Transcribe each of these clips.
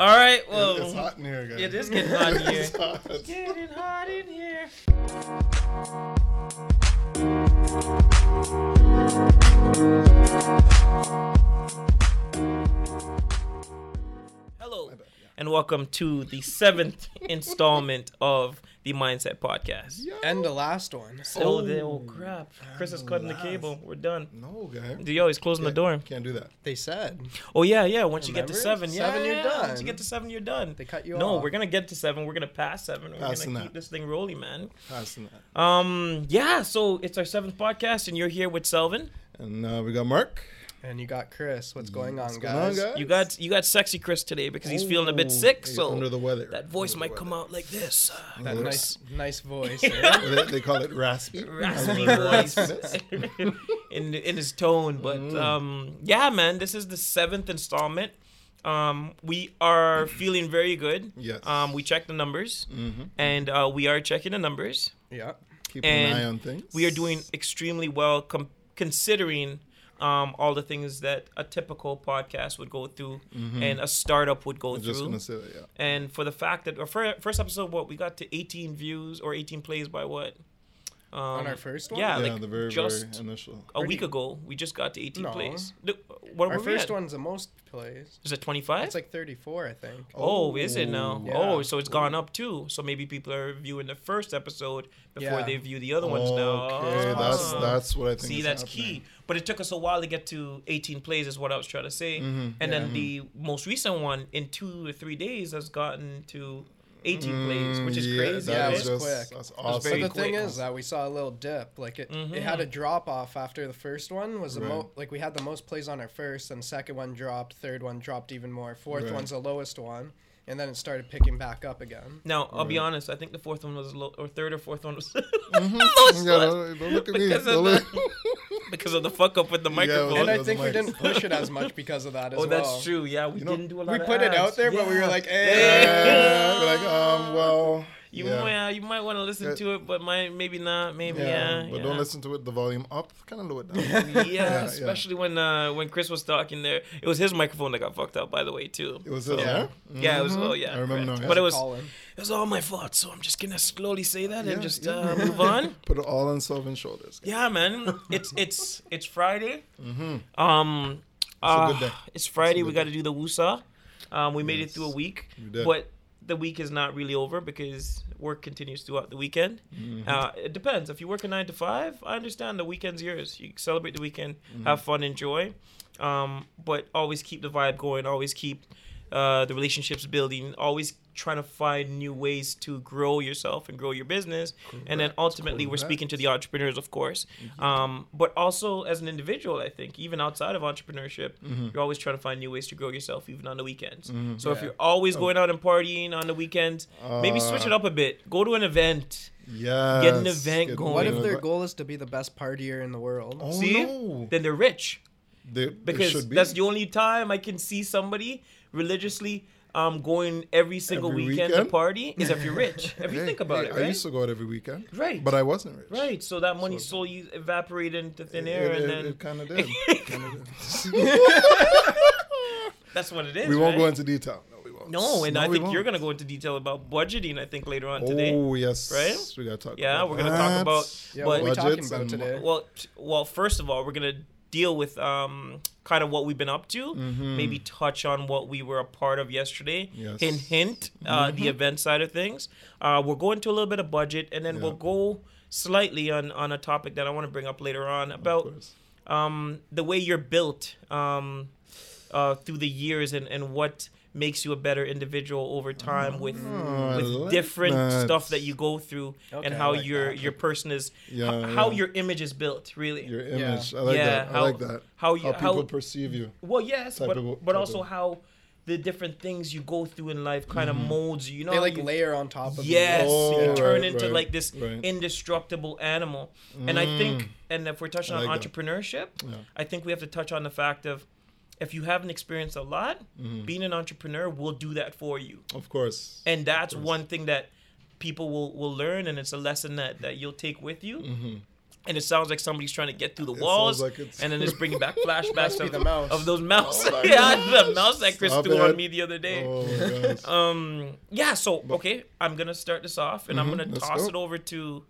All right. Well, it's hot in here, guys. it is getting hot in here. It's hot. It's getting hot in here. Hello, and welcome to the seventh installment of the Mindset Podcast. And the last one. Oh, the, oh crap! Chris is cutting the cable. We're done. No, guy. Yo, he's closing the door. Can't do that. They said Oh yeah, yeah. Once you get to seven, yeah, Seven, you're yeah, Once done. you get to seven, you're done. they cut you No, off. we're gonna get to seven. We're gonna pass seven. We're Passing gonna that. keep this thing rolling, man. Passing that. Um, yeah. So it's our seventh podcast, and you're here with Selvin. And uh, we got Mark. And you got Chris. What's going on, What's going on, guys? guys? You got you got sexy Chris today because he's feeling a bit Oh, sick, he's so under the weather. that voice Under the might come weather. out like this. Uh, That Yes. nice, nice voice. they, they call it raspy. raspy Has a voice raspiness. in in his tone. But Mm. um, yeah, man, this is the seventh installment. Um, we are feeling very good. Yes. Um, we checked the numbers, Mm-hmm. and uh, we are checking the numbers. yeah. Keeping and an eye on things. We are doing extremely well, com- considering um, all the things that a typical podcast would go through and a startup would go I was through. just gonna say that. Yeah. And for the fact that our first episode, what we got to 18 views or 18 plays by what? Um, On our first one? yeah, Yeah, like the very, just very initial. a Pretty- week ago, we just got to 18 No. plays. The- What Our were first at? one's the most plays. Is it 25? It's like 34, I think. Oh, is it now? Yeah. Oh, so it's gone up too. So maybe people are viewing the first episode before Yeah. they view the other ones now. Okay, that's Oh. that's what I think. See, is that's happening. key. But it took us a while to get to 18 plays, is what I was trying to say. Mm-hmm. And then Yeah. the most recent one in two or three days has gotten to 18 plays, which is Mm, crazy. that Yeah, right? it is was just- quick. That's awesome. very But the thing quick. is that we saw a little dip. Like it, Mhm. it had a drop off after the first one was the Right. mo like we had the most plays on our first, and second one dropped, third one dropped even more, fourth Right. one's the lowest one, and then it started picking back up again. Now, I'll be honest. I think the fourth one was low, or third or fourth one was Mhm. Yeah, don't, don't look at me. Because, of the, because of the fuck up with the Yeah, microphone. And I think we mics. didn't push it as much because of that as oh, well. that's true. Yeah, we You know, didn't do a lot We of put it out ads. there, but we were Yeah. like, Yeah. eh. Yeah, we're like, um, well, You yeah. might, you might want to listen Good. to it, but might maybe not. Maybe yeah. but yeah. don't listen to it. The volume up, kind of low it down. yeah, yeah. especially when uh, when Chris was talking there. It was his microphone that got fucked up, by the way, too. It was his, Yeah. yeah. Yeah, it was. Oh, yeah. I remember correct. now. But it was it was all my fault. So I'm just gonna slowly say that Yeah, and just yeah. uh, move on. Put it all on Selvin's shoulders. Yeah, man. It's it's it's Friday. Mm-hmm. Um, a uh, good day. it's Friday. a We got to do the woosah. Um, we made it through a week, You did. but the week is not really over because work continues throughout the weekend. Mm-hmm. Uh, it depends. If you work a nine to five, I understand the weekend's yours. You celebrate the weekend, Mm-hmm. have fun, enjoy. Um, but always keep the vibe going. Always keep uh, the relationships building. Always trying to find new ways to grow yourself and grow your business. And then Correct. ultimately, we're speaking to the entrepreneurs, of course. Um, but also as an individual, I think even outside of entrepreneurship, you're always trying to find new ways to grow yourself, even on the weekends. So if you're always going out and partying on the weekends, maybe switch it Uh, up a bit. Go to an event. Yes. Get an event going. What What if their goal is to be the best partier in the world? Oh See? no! Then they're rich They, they because should be. that's the only time I can see somebody religiously um, going every single Every weekend, to party is if you're rich. If you Hey, think about hey, it, I used to go out every weekend, Right. but I wasn't rich. Right, so that money So- slowly evaporated into thin It, air, it, and then it kind of did. That's what it is. we won't right? go into detail. No, we won't. No, and I we think you're gonna go into detail about budgeting. I think later on today. Oh yes, right? We gotta talk. Yeah, about we're gonna talk about- Yeah, But- what are we talking Budgets about today? Well, well, first of all, we're gonna deal with um kind of what we've been up to. Mhm. Maybe touch on what we were a part of yesterday. Yes. Hint, hint. Uh, The event side of things. Uh, we'll go into a little bit of budget, and then Yeah. we'll go slightly on on a topic that I want to bring up later on about um, the way you're built um, uh, through the years and, and what makes you a better individual over time with Oh, with like different that. stuff that you go through Okay, and how like your that. your person is Yeah, h- how yeah. your image is built really Your Yeah. image. I like Yeah, that. I how- like that. how you How people how perceive you. well yes but, of- but also of- how the different things you go through in life kind of molds you you know they like you, layer on top of Yes, you. Oh, you right, turn into right, like this right. indestructible animal. And I think, Mm. and if we're touching I on like entrepreneurship, Yeah. I think we have to touch on the fact of if you haven't experienced a lot, Mhm. being an entrepreneur will do that for you. Of course. And that's course. one thing that people will, will learn, and it's a lesson that, that you'll take with you. hmm and it sounds like somebody's trying to get through the sounds walls, like and then it's bringing back flashbacks of, of those mouse. Oh yeah, the mouse that Chris Stop threw on me the other day. Oh. Um, yeah. So okay, I'm gonna start this off, and I'm Mhm, gonna toss go. it over to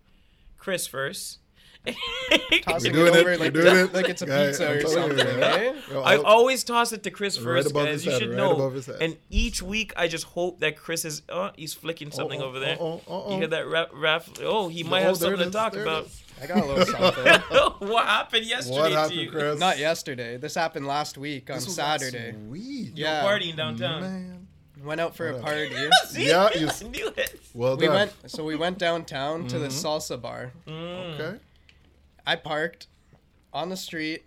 Chris first. Tossing We're doing it it. over We're like, doing it. like it's a Guy, pizza I'm or telling you, something, yeah. eh? Yo, I always toss it to Chris Right first, above guys. his You head, should right know. above his head. And each week, I just hope that Chris is. Oh, he's flicking something Uh-oh, over there. uh-oh, uh-oh. You hear that rap? rap oh, he might Oh, have something to talk about. I got a little something. what happened yesterday What to happened, you? Chris? Not yesterday. This happened last week on This Saturday. week. Yeah. Partying downtown. Man. Went out for a party. See? Yeah, you- I knew it. Well We done. went so we went downtown to the Mhm. salsa bar. Mm. Okay. I parked on the street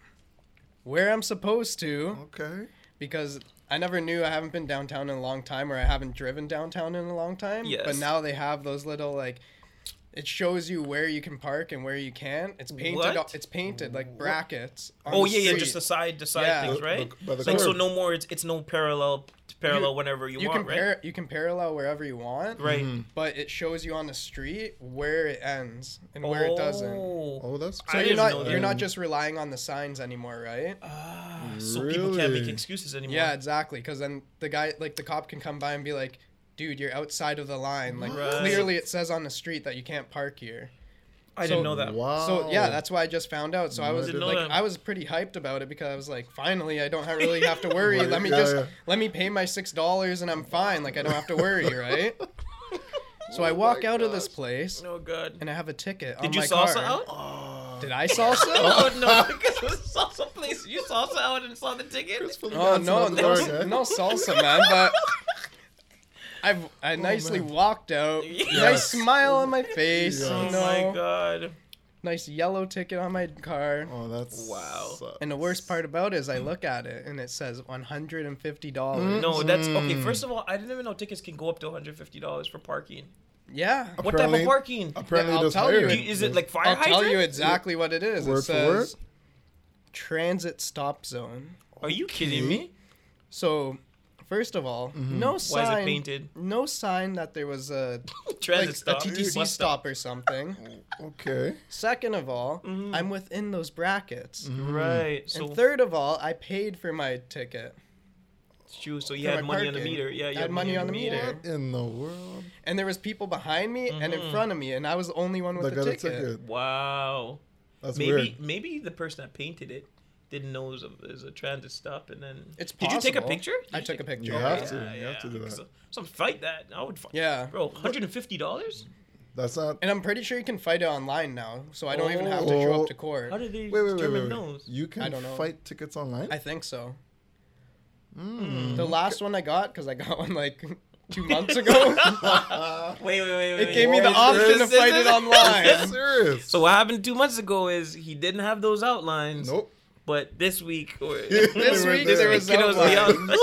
where I'm supposed to Okay. because I never knew I haven't been downtown in a long time or I haven't driven downtown in a long time. Yes. But now they have those little like it shows you where you can park and where you can't. It's painted What? it's painted like brackets. on Oh the yeah, yeah, just the side, to side Yeah. things, The- right? the- by the like so, no more. It's it's no parallel parallel You- whenever you, you want, can right? par- you can parallel wherever you want, Right. Mhm. but it shows you on the street where it ends and where it doesn't. Oh. Oh, that's I So didn't you're not you're not just relying on the signs anymore, right? Ah, so people can't make excuses anymore. Yeah, exactly. Because then the guy, like the cop, can come by and be like, "Dude, you're outside of the line. Like Right. clearly, it says on the street that you can't park here." I So- didn't know that. Wow. So yeah, that's why I just found out. So I No, I was didn't like, that. I was pretty hyped about it because I was like, finally, I don't ha- really have to worry. Let me yeah, just yeah. let me pay my six dollars and I'm fine. Like I don't have to worry, right? So I Oh walk my out of this place Oh god. and I have a ticket. Did on you my salsa car. out? Oh. Did I salsa? Oh no, because it was salsa place. You salsa out and saw the ticket. Oh no, no, no salsa, man. But I've I Oh, nicely man. walked out. Yes. Nice smile on my face. Yes. Oh You my know, god. nice yellow ticket on my car. Oh, that's Wow. sucks. And the worst part about it is I look at it and it says one hundred and fifty dollars. Mm. No, that's okay. Mm. First of all, I didn't even know tickets can go up to 150 dollars for parking. Yeah. What type of parking? Apparently, Yeah, I'll tell you. higher. You- is it like fire hydrant? I'll tell you exactly what it is. Word it for word? says transit stop zone. Are you kidding me? So, first of all, Mm-hmm. no Why is it sign. painted? No sign that there was a Transit like stop. a TTC Bus stop or something. Okay. Second of all, Mhm. I'm within those brackets. Right. So and third of all, I paid for my ticket. it's true. So you had my money on the meter. Yeah, you I had money on the meter. What in the world? And there was people behind me and in Mhm. front of me, and I was the only one with the ticket. ticket. Wow. That's maybe weird. maybe the person that painted it didn't know it was a, it was a transit stop, and then It's did you take a picture? Did I took take- a picture. You have it. to. You have to do that. So, some fight that. I would fight. Yeah. Bro, 150 dollars? That's not. And I'm pretty sure you can fight it online now, so I don't even have to show Oh. up to court. How did they Wait, wait, wait, determine wait. wait. those? You can I don't know. fight tickets online. I think so. Mm. The last one I got, because I got one like two months ago, Wait, wait, wait, wait. it gave me the Boy, option to fight is- it online. serious. So what happened two months ago is he didn't have those outlines. nope. But this week, or This week this there was it was the outlines.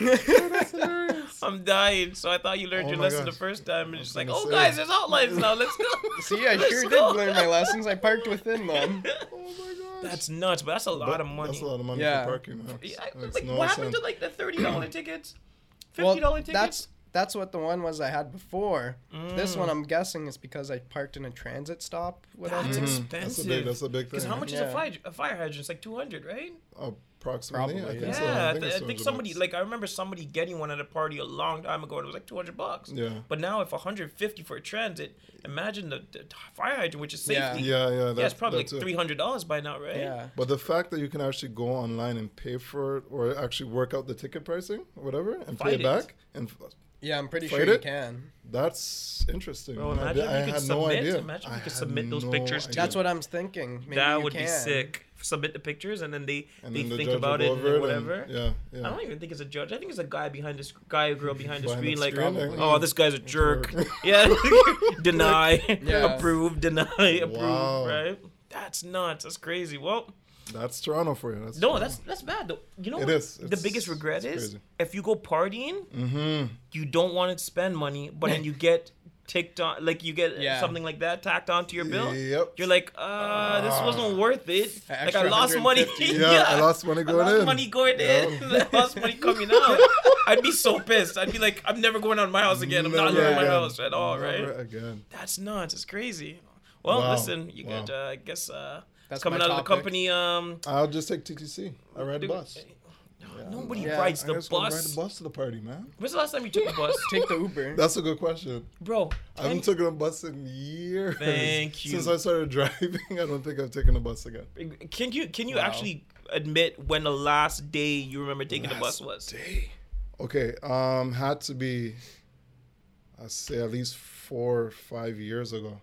outlines. Oh, I'm dying. So I thought you learned Oh your my lesson gosh. the first time, and just like, oh say. guys, there's outlines now. Let's go. See, I Let's sure did learn my lessons. I parked within them. Oh my gosh. That's nuts, but that's a lot But of money. That's a lot of money Yeah. for parking. That Yeah, makes like, no what happened to like the thirty dollar tickets, fifty dollar tickets? that's that's what the one was I had before. This Mm. one I'm guessing is because I parked in a transit stop. Whatever. That's Mhm. expensive. That's a big. That's a big thing. Because how much is a Yeah. fire, a fire hydrant? It's like two hundred, right? Approximately. Probably, I think yeah. so. Yeah, I, think th- I think somebody bucks. like I remember somebody getting one at a party a long time ago, and it was like two hundred bucks. Yeah. But now, if 150 for a transit, imagine the, the fire hydrant, which is Yeah. safety. Yeah, yeah. That's, yeah, it's probably like that's it. three hundred dollars by now, right? Yeah. But the fact that you can actually go online and pay for it, or actually work out the ticket pricing, or whatever, and pay Fight it it. back, and f- Yeah, I'm pretty Fight sure you it? can. that's interesting. Bro, man. I imagine did- if I, you could had no submit- idea. imagine if I you could submit those no pictures too. idea. That's what I'm thinking. Maybe that you would be sick. Submit the pictures, and then they And they then think judge about will it go and over it and- whatever. yeah, I don't even think it's a judge. I think it's a guy behind this guy or girl behind the Behind the screen, like, screen, um, Probably. oh, mm, this guy's a jerk. jerk. yeah, deny, Yeah. approve, deny, approve. Wow. Right? That's nuts. That's crazy. Well, That's Toronto for you. That's no, that's that's bad though. You know It what is. the biggest regret is crazy. if you go partying, Mm-hmm. you don't want to spend money, but then you get ticked on, like you get Yeah. something like that tacked onto your bill. Yep. You're like, uh, this wasn't worth it. Like I lost money. 150. Yeah, I lost money I going lost in. money going Yeah. in. I lost money coming out. I'd be so pissed. I'd be like, I'm never going out of my house again. I'm not Never leaving my house at all, right? Never again. That's nuts. It's crazy. Well, Wow. listen, you Wow. could, uh, I guess, uh, That's coming out of the company. Um, I'll just take TTC. I ride the bus. eh, Nobody Yeah, rides the just wanna bus. Ride the bus to the party, man. When's the last time you took the bus, Take the Uber. That's a good question. bro? I haven't taken a bus in years. Thank you. Since I started driving, I don't think I've taken a bus again. Can you can you Wow. actually admit when the last day you remember taking the bus was? Day. Okay, um, had to be, I say at least four or five years ago.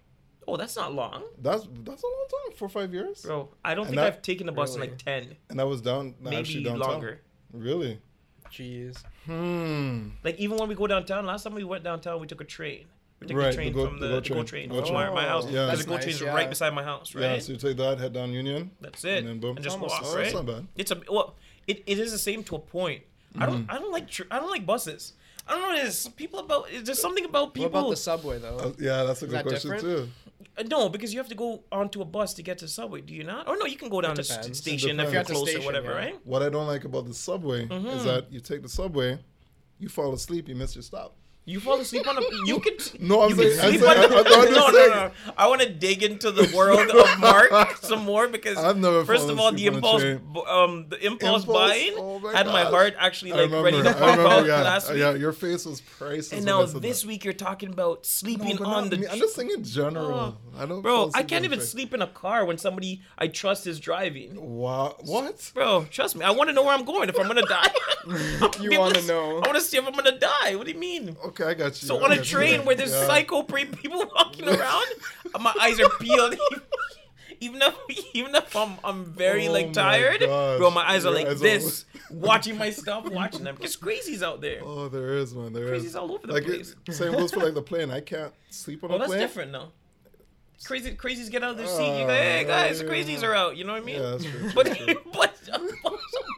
Oh, that's not long, That's that's a long time. Four or five years. bro. I don't And think that- I've taken the bus in Really? like ten, And I was down, actually maybe downtown. longer. Really? Jeez. Hmm. Like even when we go downtown, last time we went downtown, we took a train. We took Right, the the train go- from the the, go the GO train. train Go from my, train. my house. Yeah. Because That's the GO nice, train's yeah. right beside my house, Yeah. So you take that, head down Union. That's it. And then boom. And just Almost walk, Oh, right? that's not bad. It's a well, it, it is the same to a point. I don't Mm-hmm. I don't like tr- I don't like buses. I don't know what it is. People about it's just something about What people. about the subway though? Uh, yeah, that's a good that question different? too. Uh, no, because you have to go onto a bus to get to the subway. Do you not? Or no, you can go down the st- station if you're If you're at the close or station, whatever, yeah. right? What I don't like about the subway Mm-hmm. is that you take the subway, you fall asleep, you miss your stop. You fall asleep on a. You can. No, I'm you saying- I'm sleep saying- on the, I'm- I'm no, no, no. I want to dig into the world of Mark some more because I've never first of all, the on impulse, um, the impulse, Impulse? buying Oh my had my heart actually like remember. ready to pop out Yeah, last uh, week. yeah. Your face was priceless. And now this that. week you're talking about sleeping No, on the. me. I'm just saying in general. Oh. I don't. Bro, I can't even sleep in a car when somebody I trust is driving. Wow. What? Bro, trust me. I want to know where I'm going if I'm gonna die. You wanna know. I want to see if I'm gonna die. What do you mean? Okay, I got you. So I on a train where there's Yeah. psycho people walking around, uh, my eyes are peeled. Even if even if I'm I'm very Oh like tired, gosh. bro, my eyes are Your like eyes this, watching my stuff, watching them. Because crazies out there. Oh, there is one. There is. Crazies all over the like place. It, same goes for like the plane. I can't sleep on the plane. Oh, a that's different though. Crazy crazies get out of their seat. You go, Oh, hey guys, yeah. crazies are out. You know what I mean? Yeah, that's true. But that's true. but uh,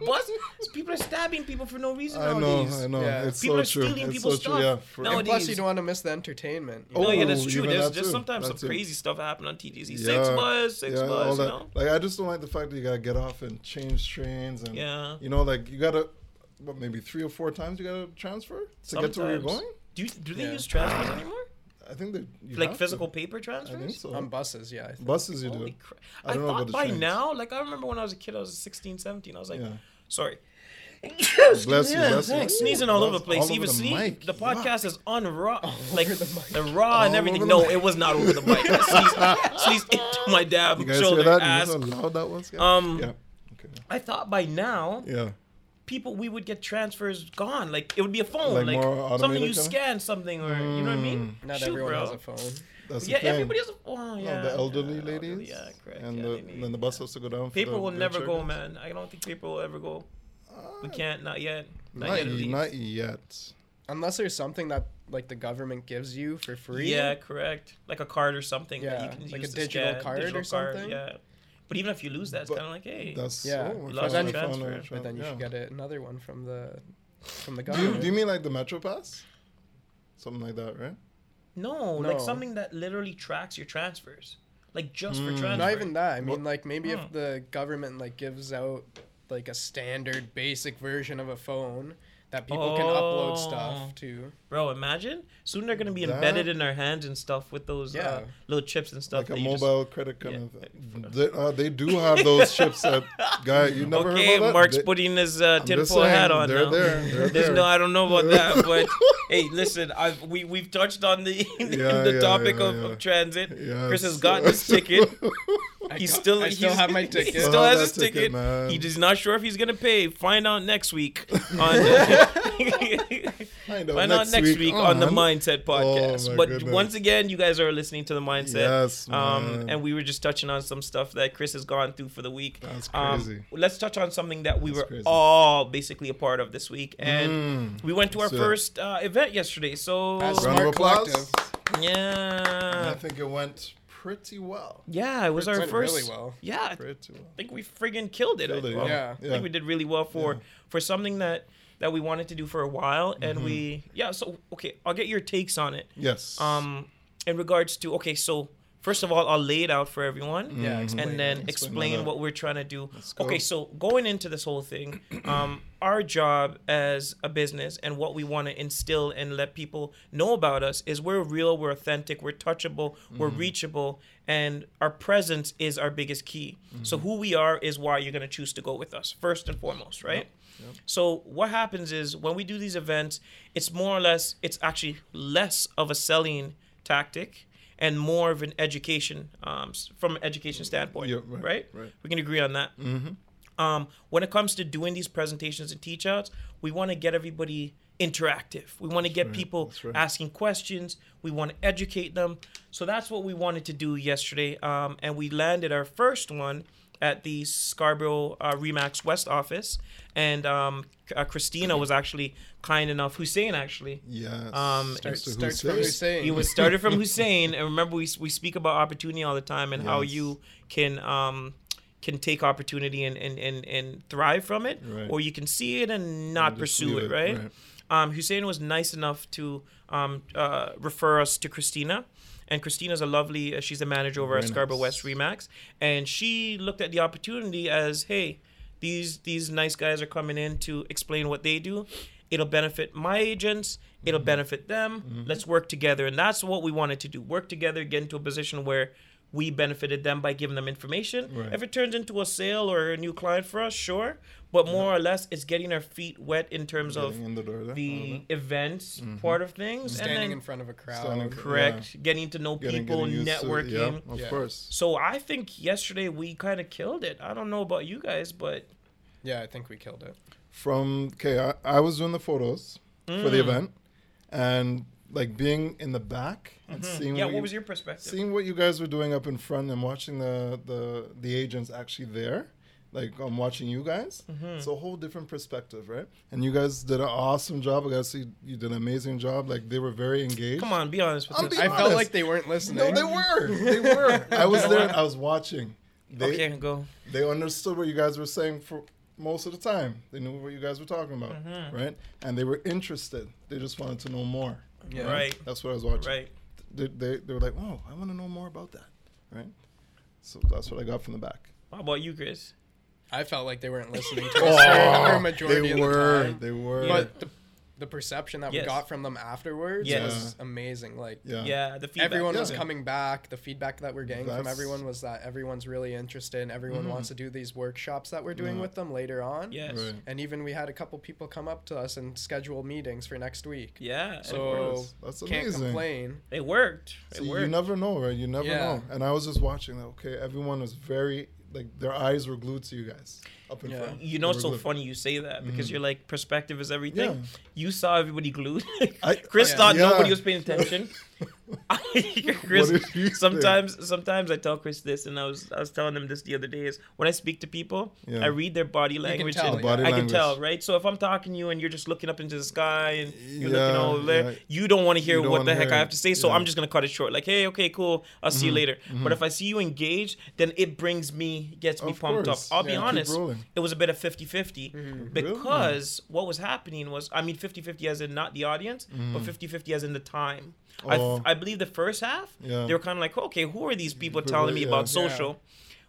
bus, people are stabbing people for no reason I know. nowadays. I know. Yeah. It's People so are true. stealing It's people's so true. stuff Yeah. For, nowadays. And plus, you don't want to miss the entertainment. you Oh, know? yeah, that's true. There's that just too. sometimes some That crazy stuff happen on TTC. Six Yeah. bus, six yeah, bus, you that. know? Like I just don't like the fact that you gotta get off and change trains and Yeah. you know, like you gotta, what maybe three or four times you gotta transfer to get to where you're going. Do you, do they Yeah. use transfers anymore? I think that you Like have physical To. paper I transfers? think so. On buses, yeah. I think. Buses you Holy do. crap. I I, don't know about thought the by trains. now, like I remember when I was a kid, I was 16, 17. I was like, Yeah. Sorry. Bless you, yeah, bless you. thanks. Ooh, Sneezing all over the place. all Even the sneeze. mic. The podcast is on raw, like the the, mic. raw and everything. No, mic. it was not over the mic. I sneezed, sneezed into my damn You guys shoulder, hear that? ass. You know how loud that was? Yeah. Um, yeah. Okay. I thought by now Yeah. people we would get transfers gone. Like it would be a phone, Like like, something you kinda? scan something or you know what I mean. Not Shoot, everyone bro. has a phone. That's Yeah, the thing. everybody has a oh No, yeah. the elderly yeah, ladies. elderly, yeah, correct. And yeah, the, they need- then the bus has to go down. For paper the will never go, guys. man. I don't think people will ever go. We uh, can't, not yet. Not, Not, yet. at y- least. not yet. Unless there's something that like the government gives you for free. Yeah, correct. Like a card or something that you Yeah, can like use a digital scan. card or digital something? Yeah. But even if you lose that, it's kind of like, hey, That's Yeah, oh, but I then- found- I found transfer, But tra- then you yeah. should get another one from the from the Do you, government. do you mean like the Metro Pass? Something like that, right? No, like something that literally tracks your transfers, like just for Mm. transfer. Not even that. I mean, Well- like maybe Hmm. if the government like gives out like a standard basic version of a phone that people can upload Oh. stuff to. Bro, imagine soon they're gonna be That- embedded in our hands and stuff with those uh, little chips and stuff. Like a that you just- mobile credit kind Yeah. of. They, uh, they do have those chips that guy. You never okay, heard about that? Mark's They- putting his uh, I'm just tinfoil hat on They're now. there. They're There's there. no, I don't know about that, but hey, listen, I we we've touched on the Yeah, the yeah, topic yeah, of, yeah. of transit. Yes. Chris has gotten his ticket. I He's got- still I still he's- have my He ticket. still Still have has his ticket, ticket. man. He is not sure if he's gonna pay. Find out next week on I know, find out next week, on the Mindset podcast. Oh, but goodness. once again, you guys are listening to the Mindset. Yes, Um, and we were just touching on some stuff that Chris has gone through for the week. That's Um, crazy. let's touch on something that we That's were crazy. all basically a part of this week, and Mm. we went to our Let's do it. first uh, event yesterday. So As Round of applause. Collective. And yeah, I think it went pretty well. yeah, it was our went first. really well. Yeah, I Pretty well. think we friggin' killed it. Killed I, it, well, yeah. I think we did really well for Yeah. for something that that we wanted to do for a while, and Mm-hmm. we yeah. So okay, I'll get your takes on it. Yes. Um, in regards to okay, so first of all, I'll lay it out for everyone. Yeah, Mhm. explain and then. Explain explain what we're trying to do. Okay, so going into this whole thing, um, our job as a business and what we want to instill and let people know about us is we're real, we're authentic, we're touchable, we're Mm-hmm. reachable, and our presence is our biggest key. So Mm-hmm. who we are is why you're gonna choose to go with us first and foremost, right? So what happens is when we do these events, it's more or less it's actually less of a selling tactic and more of an education um, from an education standpoint, Yeah, right, right, right. We can agree on that. Mm-hmm. Um, when it comes to doing these presentations and teach outs, we want to get everybody interactive. We want to get right, people right. asking questions. We want to educate them. So that's what we wanted to do yesterday. Um, and we landed our first one at the Scarborough uh, Remax West office. And um, uh, Christina was actually kind enough, Hussein actually, Yes. Um, Start, Mr. starts from Hussein. Hussein. he was started from Hussein, and remember we we speak about opportunity all the time and how you can um can take opportunity and and, and, and thrive from it, Right. or you can see it and not just pursue it, it, right? right. Um, Hussein was nice enough to um uh, refer us to Christina. And Christina's a lovely. Uh, she's a manager over at Scarborough. West Remax, and she looked at the opportunity as, "Hey, these these nice guys are coming in to explain what they do. It'll benefit my agents. It'll Mm-hmm. benefit them. Let's work together. And that's what we wanted to do. Work together, get into a position where we benefited them by giving them information. Right. If it turns into a sale or a new client for us, sure. But more or less, it's getting our feet wet in terms of Getting in the door there. the events Mm-hmm. part of things. standing and in front of a crowd. Standing- correct, getting to know. Getting- people, getting used to networking. Yeah, of Yeah. course. So I think yesterday we kind of killed it. I don't know about you guys, but Yeah, I think we killed it. From okay, I, I was doing the photos for the Mm. event, and like being in the back and seeing Mm-hmm. yeah, what, what you, was your perspective? seeing what you guys were doing up in front and watching the the the agents actually there. Like I'm watching you guys, Mm-hmm. it's a whole different perspective, right? And you guys did an awesome job. I gotta say, you did an amazing job. Like they were very engaged. Come on, be honest with I'm us. being I honest. felt like they weren't listening. No, they were. They were. I was there. I was watching. They okay, go. they understood what you guys were saying for most of the time. They knew what you guys were talking about, Mm-hmm. right? And they were interested. They just wanted to know more. Yeah. Right, That's what I was watching. right. They, they, they were like, oh, I want to know more about that, right? So that's what I got from the back. How about you, Chris? I felt like they weren't listening to us for a majority they of were. the time. They were. But the, the perception that Yes. we got from them afterwards Yes. was amazing. Like yeah. Yeah, the feedback. everyone was coming back. The feedback that we're getting from everyone was that everyone's really interested and everyone wants mm. to do these workshops that we're doing Yeah. with them later on. Yes. Right. And even we had a couple people come up to us and schedule meetings for next week. Yeah. So That's- that's can't amazing. complain. They worked. They See, you never know, right? You never Yeah. know. And I was just watching that. Okay, everyone was very like their eyes were glued to you guys up in Yeah. front. You know, it's so glued. funny you say that because Mhm. you're like, perspective is everything. Yeah. You saw everybody glued. I- Chris Yeah. thought Yeah. nobody was paying attention. Chris, What did you say? sometimes, sometimes I tell Chris this, and I was, I was telling him this the other day. Is when I speak to people, Yeah. I read their body can language. tell, and body I can tell, right? So if I'm talking to you and you're just looking up into the sky and you're looking Yeah, over there, yeah. you don't want to hear what the heck hear I have to say. So Yeah. I'm just gonna cut it short. Like, hey, okay, cool. I'll see you Mhm, later. mhm. But if I see you engaged, then it brings me, gets me Of pumped course. up. I'll be Yeah. Keep honest. Rolling. It was a bit of 50-50 Mm-hmm. because what was happening was i mean 50-50 as in not the audience but 50-50 as in the time I, Oh. I believe the first half Yeah. they were kind of like okay who are these people People, telling me yeah. about Yeah. social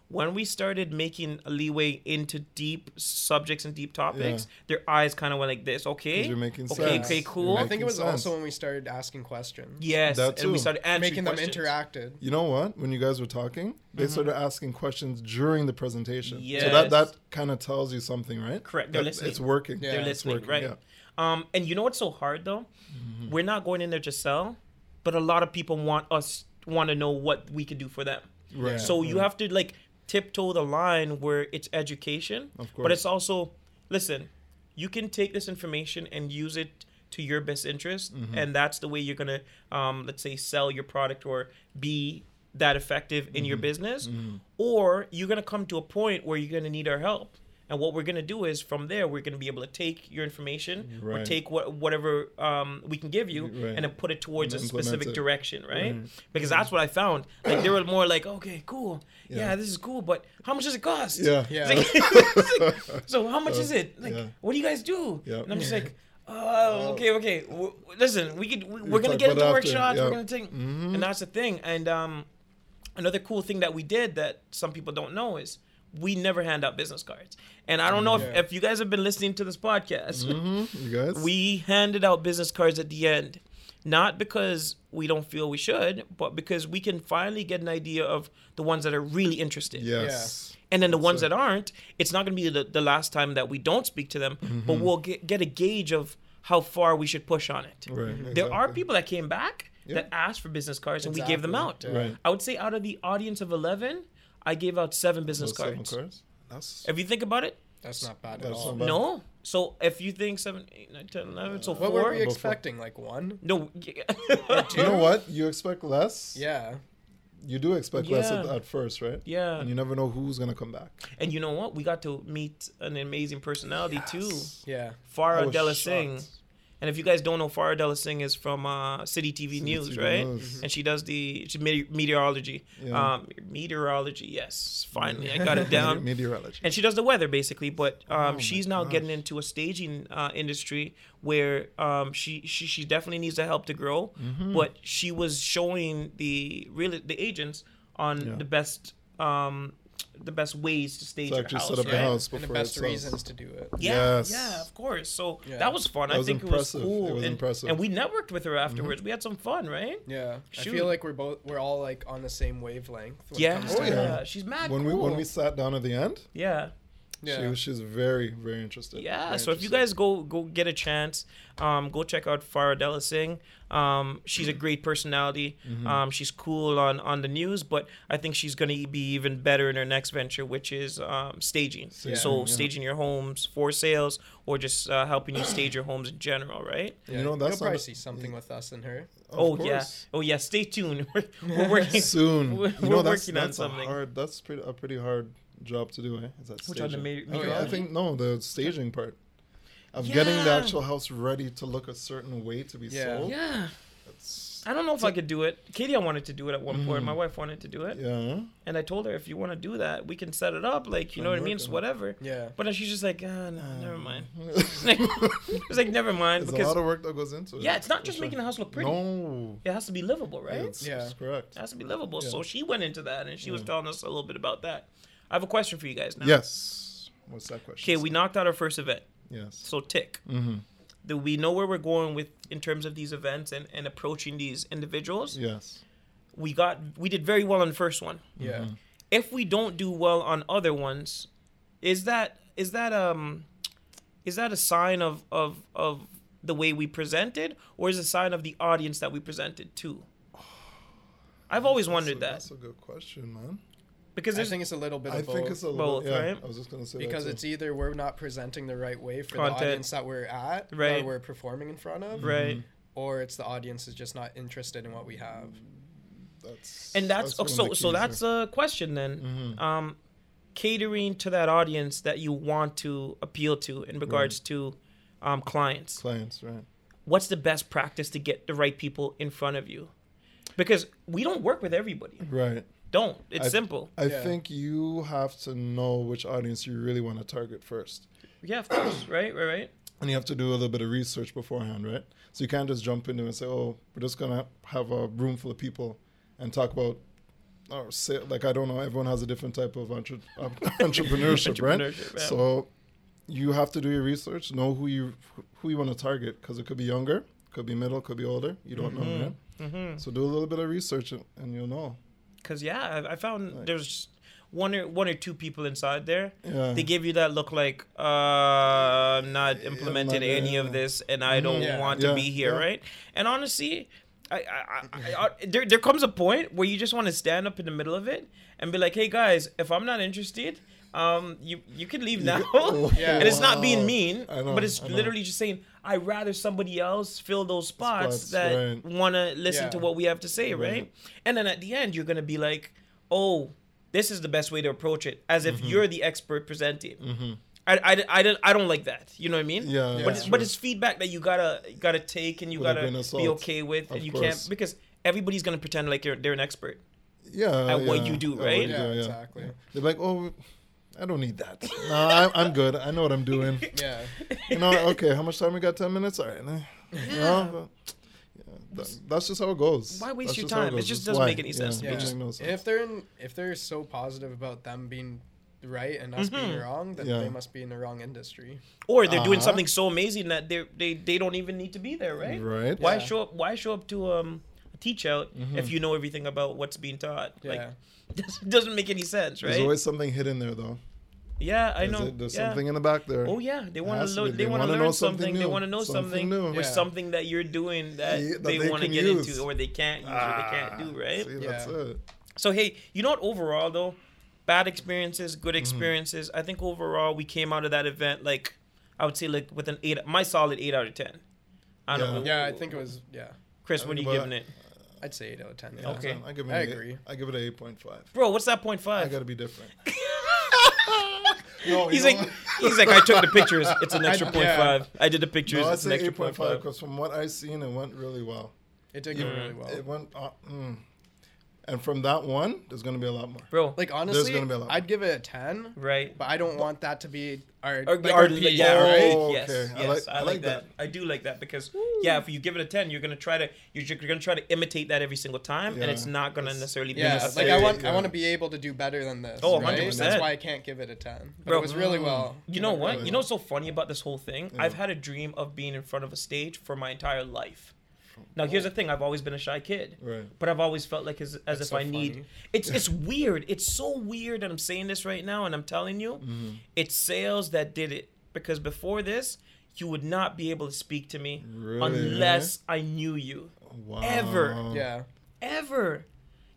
when we started making a leeway into deep subjects and deep topics their eyes kind of went like this okay You're making okay sense. okay You're cool I think it was sense. also when we started asking questions. yes That too. and we started answering Making them questions. interacted. You know what? When you guys were talking, they Mm-hmm. started asking questions during the presentation. Yeah. So that that kind of tells you something, right? Correct. They're That listening. It's working. Yeah. they're it's listening, working, right? yeah. Um, and you know what's so hard though? We're not going in there to sell, but a lot of people want us want to know what we can do for them. Right. So you have to like tiptoe the line where it's education, Of but it's also listen. You can take this information and use it to your best interest, Mm-hmm. and that's the way you're gonna, um, let's say, sell your product or be that effective in Mm-hmm. your business. Or you're gonna come to a point where you're gonna need our help. And what we're gonna do is from there we're gonna be able to take your information or take what whatever um, we can give you Right. and then put it towards a specific it. direction, right? Right. Because that's what I found. Like they were more like, okay, cool, yeah. Yeah. this is cool, but how much does it cost? Yeah. Yeah. Like, so how much is it? Like, yeah. what do you guys do? Yeah. And I'm just like, oh, okay, okay. W- w- listen, we could, we, we're gonna get into workshops. yeah. We're gonna take, Mhm. and that's the thing. And um, another cool thing that we did that some people don't know is we never hand out business cards. And I don't know Yeah. if, if you guys have been listening to this podcast. Mm-hmm. You guys? We handed out business cards at the end, not because we don't feel we should, but because we can finally get an idea of the ones that are really interested. yes. And then the ones that aren't, it's not going to be the, the last time that we don't speak to them, Mm-hmm. but we'll get, get a gauge of how far we should push on it. Right. There are people that came back Yeah. that asked for business cards and we gave them out. Exactly. Right. I would say out of the audience of 11, I gave out seven business Those seven cards. cards. That's If you think about it, That's not bad at all. bad. no. So if you think 7, 8, 9, 10, 11, so What 4. were we expecting? Like one? no. you know what? You expect less. Yeah. You do expect less at, at first, right? yeah. And you never know who's gonna come back. And you know what? We got to meet an amazing personality too. Yeah. Farah was Della Singh. And if you guys don't know, Farah Della Singh is from uh, City TV City News, TV right? News. And she does the mete- meteorology. Yeah. Um, meteorology, yes. Finally, I got it down. Meteorology. and she does the weather basically but um, Oh she's now gosh. getting into a staging uh, industry where um, she, she she definitely needs the help to grow Mm-hmm. but she was showing the really the agents on Yeah. the best um, the best ways to stage To your actually house, set up right? a house And the best it sells. reasons to do it. Yeah, Yes. yeah, of course. So Yeah. that was fun. That I was think impressive. it was cool. It was and, impressive. and we networked with her afterwards. We had some fun, right? Yeah. I feel like we're both we're all like on the same wavelength. Yeah. Oh, yeah. yeah. She's mad When cool. we when we sat down at the end, yeah. Yeah. she was she's very very interested. Yeah, Very so if you guys go go get a chance, um, go check out Farah Della Singh. Um, she's a great personality. Mm-hmm. Um, she's cool on on the news, but I think she's gonna be even better in her next venture, which is um, staging. Staging, so yeah. staging your homes for sales, or just uh, helping you stage your homes in general, right? Yeah. You know, that's You'll probably a- see something with us and her. Of oh yeah, oh yeah. Stay tuned. We're, we're working soon. We're, you know, we're that's, working on that's a something. hard. That's pretty a pretty hard job to do. Eh? Is that Which on the staging? ma- Oh, I think no, the staging part of getting the actual house ready to look a certain way to be Yeah. sold. Yeah, That's, I don't know if I could do it. Katie, I wanted to do it at one point. Mhm. My wife wanted to do it. yeah. And I told her, if you want to do that, we can set it up. Like, you know I'm what I mean? It's whatever. Yeah. But then she's just like, ah, no, never mind. It's like, never mind. a Because, lot of work that goes into it. yeah, it's not just sure. making the house look pretty. No. It has to be livable, right? It's, Yeah. it's correct. It has to be livable. Yeah. So she went into that and she was telling us a little bit about that. I have a question for you guys now. Yes. What's that question? Okay, we knocked out our first event. Yes. So, tick. Mm-hmm. Do we know where we're going with in terms of these events and, and approaching these individuals? Yes. We got we did very well on the first one. Yeah. Mm-hmm. if we don't do well on other ones, is that is that um is that a sign of of of the way we presented, or is it a sign of the audience that we presented to? I've always wondered that That's a good question, man. Because I think it's a little bit of I both. think it's a little. Both, yeah, right? I was just gonna say because that it's either we're not presenting the right way for Content. the audience that we're at Right. or we're performing in front of right, or it's the audience is just not interested in what we have That's, and that's, one of so so that's there. a question then. Mhm. Um, catering to that audience that you want to appeal to in regards to um, clients. clients, right? what's the best practice to get the right people in front of you? Because we don't work with everybody. Right. Don't. It's I- simple. I Yeah. think you have to know which audience you really want to target first. Yeah, of course. right, right, right. And you have to do a little bit of research beforehand, right? So you can't just jump into it and say, "Oh, we're just gonna have a room full of people and talk about." Or say, like I don't know, everyone has a different type of entre- uh, entrepreneurship, right? Yeah. So you have to do your research, know who you who you want to target, because it could be younger, could be middle, could be older. You don't know, right? Mm-hmm. So do a little bit of research and, and you'll know. Because yeah, I, I found Right. there's one or one or two people inside there. Yeah. They give you that look like uh, I'm not implemented not- any yeah. of this, and I don't Yeah. want to be here, yeah. right? And honestly. I, I, I, I, there, there comes a point where you just want to stand up in the middle of it and be like, "Hey guys, if I'm not interested, um, you you can leave now." Yeah. and it's not being mean, know, but it's I know. literally just saying, "I'd rather somebody else fill those spots, Spots, that right. want to listen to what we have to say, right. Right. And then at the end, you're gonna be like, "Oh, this is the best way to approach it," as if you're the expert presenting. Mm-hmm. I, I, I, don't, I don't like that. You know what I mean? Yeah, Yeah. But it's, but it's feedback that you gotta gotta take and you With gotta be okay with, Of and you course. can't because everybody's gonna pretend like they're they're an expert. yeah, at what you do, right? you Yeah, yeah. exactly. They're like, oh, I don't need that. No, I, I'm good. I know what I'm doing. yeah You know, okay, how much time we got? 10 minutes? All right. eh. You know, but, yeah. That's just how it goes. Why waste That's your time? It goes. just doesn't why. make any sense to Yeah, me. Yeah. doesn't no sense. If they're in, if they're so positive about them being right and us being Mhm. wrong, then Yeah. they must be in the wrong industry. Or they're doing Uh-huh. something so amazing that they they they don't even need to be there, right? Right. Why Yeah. show up? Why show up to um a teach out Mm-hmm. if you know everything about what's being taught? Yeah. Like, doesn't doesn't make any sense, right? There's always something hidden there, though. yeah, I There's, know. a- there's yeah. something in the back there. Oh yeah, they want to to lo- they They want to learn know something. something They want to know Something something new. or Yeah. something that you're doing that Yeah, that they, they want to get use. into or they can't use or they can't do, right? See, that's Yeah. it. So hey, you know what? Overall though, bad experiences, good Mm-hmm. experiences. I think overall we came out of that event like I would say like with an eight, my solid eight out of ten. I don't Yeah. know. Yeah, I think it was. Yeah, Chris, what are you giving it, I'd say eight out of ten. Yeah, Yeah. Okay. I give it. I an eight- agree. I give it an eight point five. bro? What's that point I gotta be different. no, He's like, know he's like, I took the pictures. It's an extra I- point yeah. five. I did the pictures. No, it's an extra eight point point five five. because from what I've seen, it went really well. It did go really well. It went, uh, mm. And from that one, there's gonna be a lot more. Bro, Like honestly, there's gonna be a lot. I'd give it a ten, right? but I don't want that to be our, Or, like or- our peak, yeah, right? right. Oh, Yes, okay. I yes, like- I, I like like that. I do like that because yeah, if you give it a ten, you're gonna try to you're, you're gonna try to imitate that every single time, and it's not gonna It's- necessarily be Yeah, the like. I want, yeah. I want to be able to do better than this. Oh, 100%. That's why I can't give it a ten. But Bro. it was really well. You know what? really You know what's so funny about this whole thing? Yeah. I've had a dream of being in front of a stage for my entire life. Now here's the thing: I've always been a shy kid, Right. but I've always felt like as, as if so I need. funny. It's it's weird. It's so weird that I'm saying this right now, and I'm telling you, Mm-hmm. it's sales that did it. Because before this, you would not be able to speak to me Really, unless I knew you. Wow. Ever. Yeah. Ever.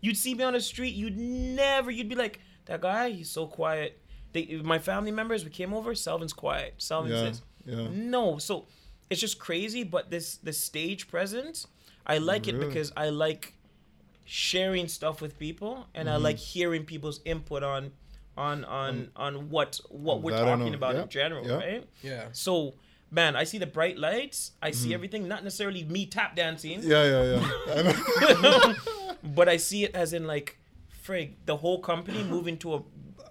You'd see me on the street. You'd never. You'd be like, that guy. He's so quiet. They, my family members, we came over. Selvin's quiet. Selvin Yeah. says, Yeah. no. So it's just crazy. But this the stage presence, I like it because I like sharing stuff with people, and I Mm-hmm. like hearing people's input on, on on on what what we're talking about Yeah, in general, yeah. right? Yeah. So. Man, I see the bright lights. I see everything. Not necessarily me tap dancing. Yeah, yeah, yeah. I know. but I see it as in like, frig, the whole company moving to a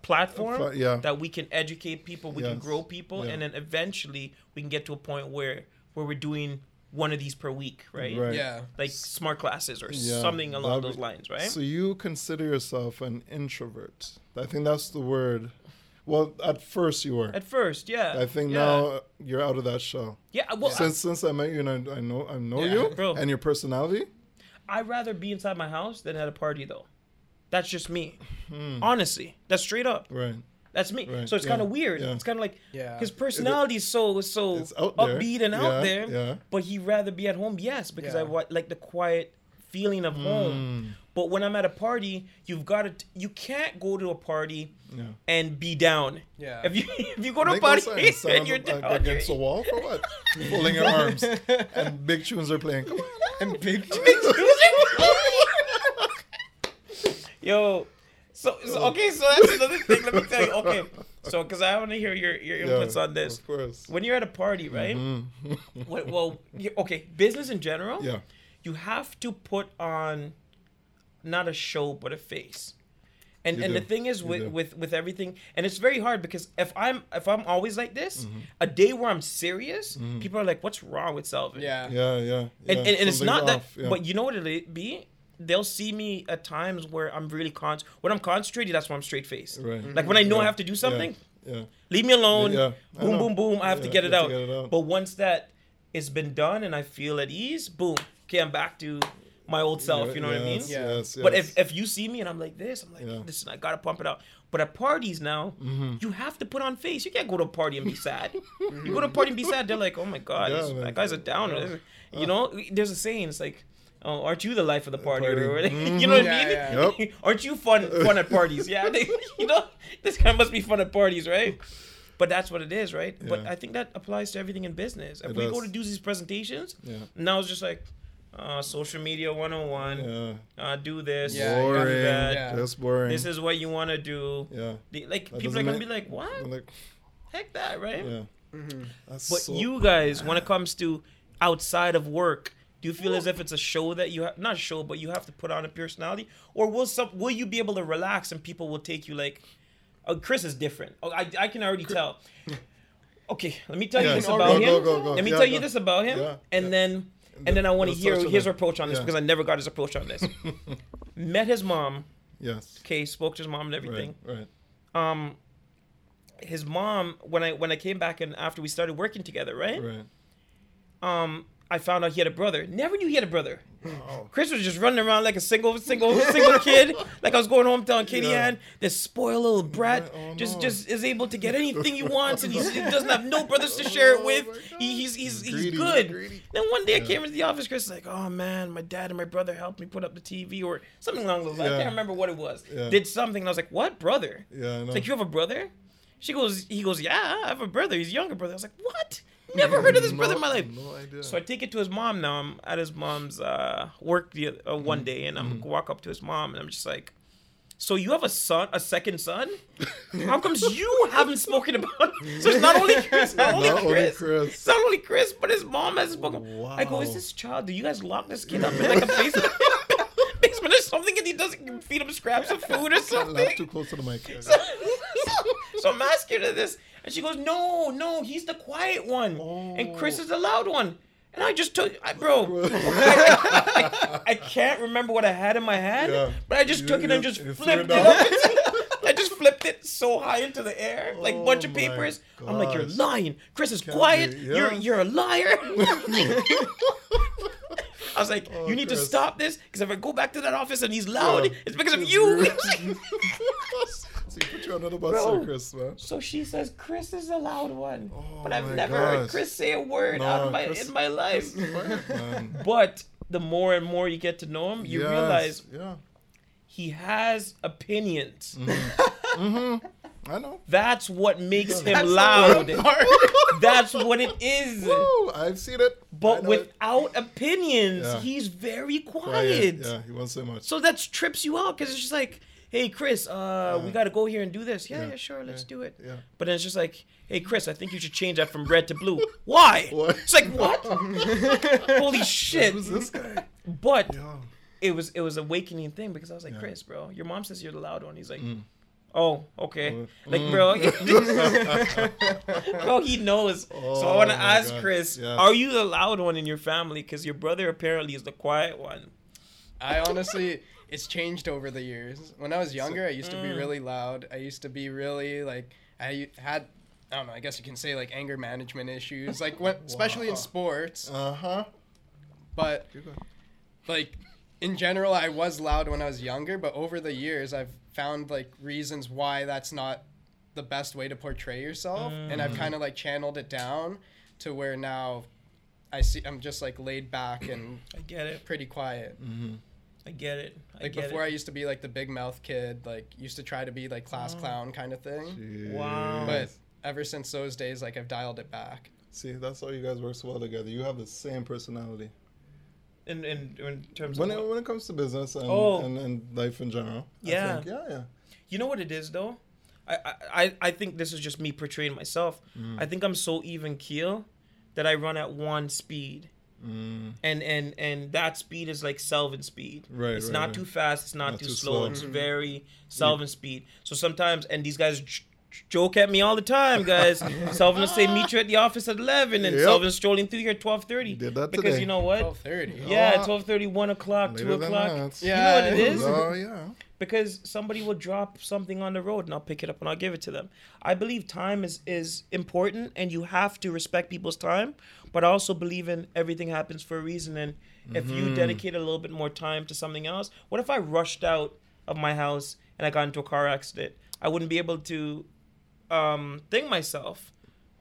platform Pla- yeah. that we can educate people, we can grow people, Yeah. and then eventually we can get to a point where where we're doing one of these per week, right? Right. Yeah. Like smart classes or Yeah, something along that'd those lines, right? So you consider yourself an introvert? I think that's the word. Well, at first you were. At first, yeah. I think yeah. now you're out of that shell. Yeah, well, Since since I met you and I, I know I know Yeah. you Bro. and your personality. I'd rather be inside my house than at a party, though. That's just me. Honestly, that's straight up. Right. That's me. Hmm. Right, So it's yeah, kind of weird. yeah. It's kind of like Yeah. his personality is so so It's out upbeat and out there. yeah. But he'd rather be at home, yes, because I Yeah. wa- like the quiet feeling of Hmm. home. But when I'm at a party, you've got to. You can't go to a party Yeah. and be down. Yeah. If you if you go to a Make no party sense. Stand and you're up, uh, down, against the wall for what? Pulling your arms and big tunes are playing. Come on. And big. Yo, so, so okay, so that's another thing. Let me tell you. Okay, so because I want to hear your your inputs Yeah, on this. Of course. When you're at a party, right? Well, well, okay, business in general. Yeah. You have to put on, not a show but a face. And You and the thing is You with, do. with with everything, and it's very hard because if I'm if I'm always like this, Mm-hmm. a day where I'm serious, people are like, "What's wrong with Selvin?" Yeah. Yeah, yeah. and, yeah. and, and it's Something's not that yeah. but you know what it be they'll see me at times where i'm really con when i'm concentrated that's when i'm straight faced Right. like when i know i have to do something Yeah. yeah. leave me alone Yeah, boom boom boom i have to get it have out to get it out. but once that it's been done and i feel at ease boom okay i'm back to my old self you know what i mean Yes, Yes, but if, if you see me and I'm like this, I'm like, Yeah. listen, I gotta pump it out. But at parties now, Mm-hmm. you have to put on face. You can't go to a party and be sad. you go to a party and be sad, they're like, oh my god, Yeah, this- that guy's a downer. You know, there's a saying, it's like, oh, aren't you the life of the party? Party. Or whatever. you know what I mean? Yeah, yeah. aren't you fun fun at parties? Yeah, they, you know, this guy must be fun at parties, right? But that's what it is, right? But I think that applies to everything in business. If It we go to do these presentations, Yeah. now it's just like, uh, social media 101 Yeah. uh, do this, Yeah, boring. gotta do that. Yeah. Just boring. this is what you want to do. yeah. The- like That people are gonna make- be like, what? Like, Heck that, right? yeah. Mm-hmm. That's But so- you guys, when it comes to outside of work, do you feel as if it's a show that you have not a show, but you have to put on a personality, or will some will you be able to relax and people will take you like, oh, Chris is different. Oh, I I can already tell. Okay, let me tell you this go, about go, him. go, go. Let me Yeah, tell you this about him, Yeah, and yeah. then and then I want to hear his that. approach on this Yeah. because I never got his approach on this. Met his mom. Yes. Okay, spoke to his mom and everything. Right. Right. Um, his mom when I when I came back and after we started working together, right? Right. Um, I found out he had a brother. Never knew he had a brother. Oh. Chris was just running around like a single, single, single kid. Like I was going home telling Katie Yeah. Ann, this spoiled little brat, Oh, just no. just is able to get anything he wants, and he's, he oh, doesn't have no brothers to share it Oh, with. He, he's he's he's Greedy, good. greedy. Then one day I came into the office. Chris is like, oh man, my dad and my brother helped me put up the TV or something along those lines. I can't remember what it was. Yeah. Did something, and I was like, what brother? Yeah. I know. It's like you have a brother. She goes, he goes, yeah, I have a brother. He's a younger brother. I was like, what? Never heard of this brother in my life. No idea. So I take it to his mom now. I'm at his mom's uh, work the, uh, Mm-hmm. one day, and I'm walk up to his mom, and I'm just like, "So you have a son, a second son? How comes you haven't spoken about?" So it's not only Chris, not only Not only Chris, Chris. it's not only Chris, but his mom has spoken. Wow. I go, "Is Wow. this child? Do you guys lock this kid up in like a basement, basement or something, and he doesn't feed him scraps of food or Laugh something?" too close to the mic. so, so I'm asking her this, and she goes, "No, no, he's the quiet one, and Chris is the loud one." And I just took, I, bro, I, I can't remember what I had in my hand, Yeah. but I just You- took it and just you flipped it up. I just flipped it so high into the air, like a bunch of Oh papers. I'm like, "You're lying. Chris is Can't quiet. be, You're you're a liar." I was like, Oh, "You need to stop this, because if I go back to that office and he's loud, Yeah. it's because of you." So put you under the bus, Bro. Chris, man. So she says Chris is a loud one, Oh but I've never heard. Chris say a word of my Chris- in my life. But the more and more you get to know him, you Yes, realize Yeah. he has opinions. Mm-hmm. Mm-hmm. I know. That's what makes him That's loud. That's what it is. Woo, I've seen it. But know it. without opinions, Yeah. he's very Quiet. quiet. Yeah, he won't say much. So that trips you out because it's just like, hey, Chris, uh, we got to go here and do this. Yeah, yeah, Yeah. sure, let's Yeah. do it. Yeah. But then it's just like, hey, Chris, I think you should change that from red to blue. Why? What? It's like, what? Holy shit. Who's this guy? But Yo. it was it was a awakening thing because I was like, Yeah. Chris, bro, your mom says you're the loud one. He's like, Mm. oh, okay. Mm. Like, bro, bro, he knows. so I want to Oh ask God. Chris, Yes. are you the loud one in your family? Because your brother apparently is the quiet one. I honestly, it's changed over the years. When I was younger, I used to be Mm. really loud. I used to be really like I had. I don't know. I guess you can say like anger management issues, like when, especially in sports. Uh huh. But like in general, I was loud when I was younger. But over the years, I've found like reasons why that's not the best way to portray yourself, and I've kind of like channeled it down to where now I see I'm just like laid back and I get it. pretty quiet. Mm-hmm. I get it. I Like get before, I used to be like the big mouth kid, like used to try to be like class Oh. clown kind of thing. Wow. But ever since those days, like I've dialed it back. See, that's how you guys work so well together. You have the same personality. in, in, in terms When of it, what? when it comes to business and, Oh. and, and life in general. I Yeah. think, yeah, yeah. You know what it is though? I, I, I- I think this is just me portraying myself. Mm. I think I'm so even keel that I run at one speed. Mm. And and and that speed is like Selvin speed. Right, It's right, not right. too fast, it's not, Not too, too slow. slow. It's Mhm. very Selvin speed. So sometimes and these guys j- j- joke at me all the time, guys. Selvin will say meet you at the office at 11 and Yep. Selvin's strolling through here at 12:30. Did that because today. you know what? Twelve thirty. Yeah, Oh. 12:30, 1 o'clock, 2 Later than o'clock. Yeah. You know what it is? Oh, yeah. Because somebody will drop something on the road and I'll pick it up and I'll give it to them. I believe time is is important and you have to respect people's time, but I also believe in everything happens for a reason and if you dedicate a little bit more time to something else, what if I rushed out of my house and I got into a car accident? I wouldn't be able to um think myself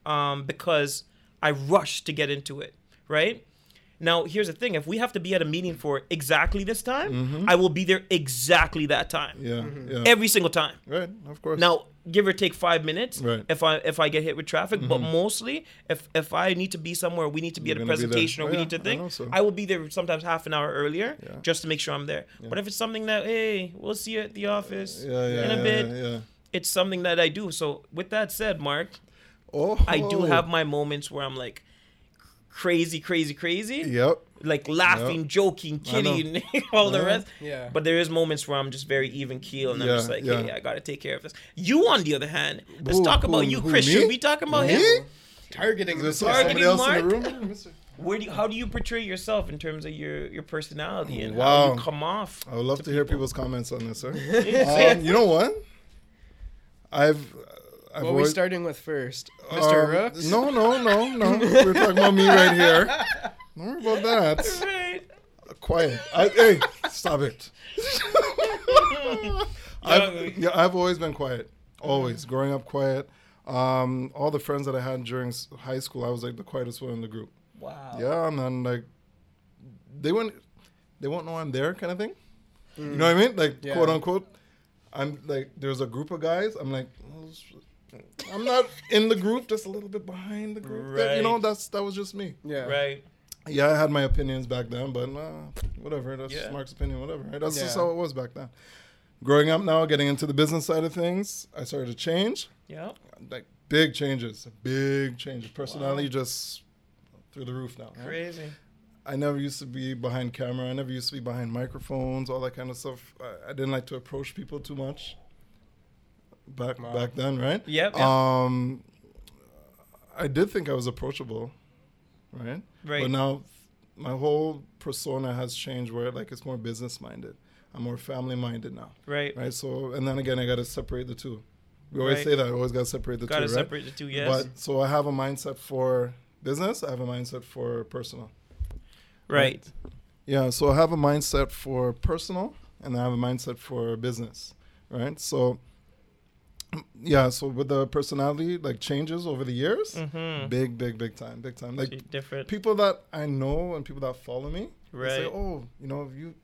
um because I rushed to get into it, right? Now, here's the thing. If we have to be at a meeting for exactly this time, I will be there exactly that time Yeah, yeah. every single time. right, of course. Now, give or take five minutes. Right. Mm-hmm. If I if I get hit with traffic, but mostly if if I need to be somewhere, we need to be You're at a gonna be there. presentation or Oh, we yeah, need to think. know so. I will be there sometimes half an hour earlier Yeah. just to make sure I'm there. But if it's something that hey, we'll see you at the office yeah, yeah, in a yeah, bit, yeah, yeah. it's something that I do. So with that said, Mark, Oh, I do have my moments where I'm like crazy, crazy, crazy. Yep. Like laughing, joking, kidding, all the rest. Yeah. But there is moments where I'm just very even keel, and I'm just like, yeah. hey, I gotta take care of this. You, on the other hand, let's Who- talk about you, who, Chris. me? Should we talk about Me? him? targeting Is this. Targeting somebody else in the room? Mister? Where do you, how do you portray yourself in terms of your your personality and how you come off? I would love to, to hear people. people's comments on this, sir. Um, you know what? I've. I've What are we always- starting with first? Mr. um, Rooks? No, no, no, no. We're talking about me right here. Don't worry about that. Right. Quiet. I, hey, stop it. I've, yeah, I've always been quiet. Always growing up quiet. Um, all the friends that I had during s- high school, I was like the quietest one in the group. Wow. Yeah, and then like they wouldn't, they won't know I'm there, kind of thing. You know what I mean? Like Yeah. quote unquote. I'm like there's a group of guys. I'm like. s- I'm not in the group, just a little bit behind the group. That- You know, that's that was just me. Yeah. Right. Yeah, I had my opinions back then, but nah, whatever. That's Yeah. Mark's opinion, whatever. Right? That's just how it was back then. Growing up now, getting into the business side of things, I started to change. Yeah. Like big changes, big changes. Personality just through the roof now. right? Crazy. I never used to be behind camera. I never used to be behind microphones, all that kind of stuff. I, I didn't like to approach people too much. Back Wow. back then, right? Yep. yep. Um, I did think I was approachable, right? right. But now my whole persona has changed where like it's more business minded. I'm more family minded now. right. Right. So and then again I gotta separate the two. We always Right. say that, I always gotta separate the Got to two. Right? separate the two. Yes. But so I have a mindset for business, I have a mindset for personal. right. Yeah, so I have a mindset for personal and I have a mindset for business. Right. So yeah, so with the personality like changes over the years, Mm-hmm. big, big, big time, big time. Like different. people that I know and people that follow me, they say, "Oh, you know, you,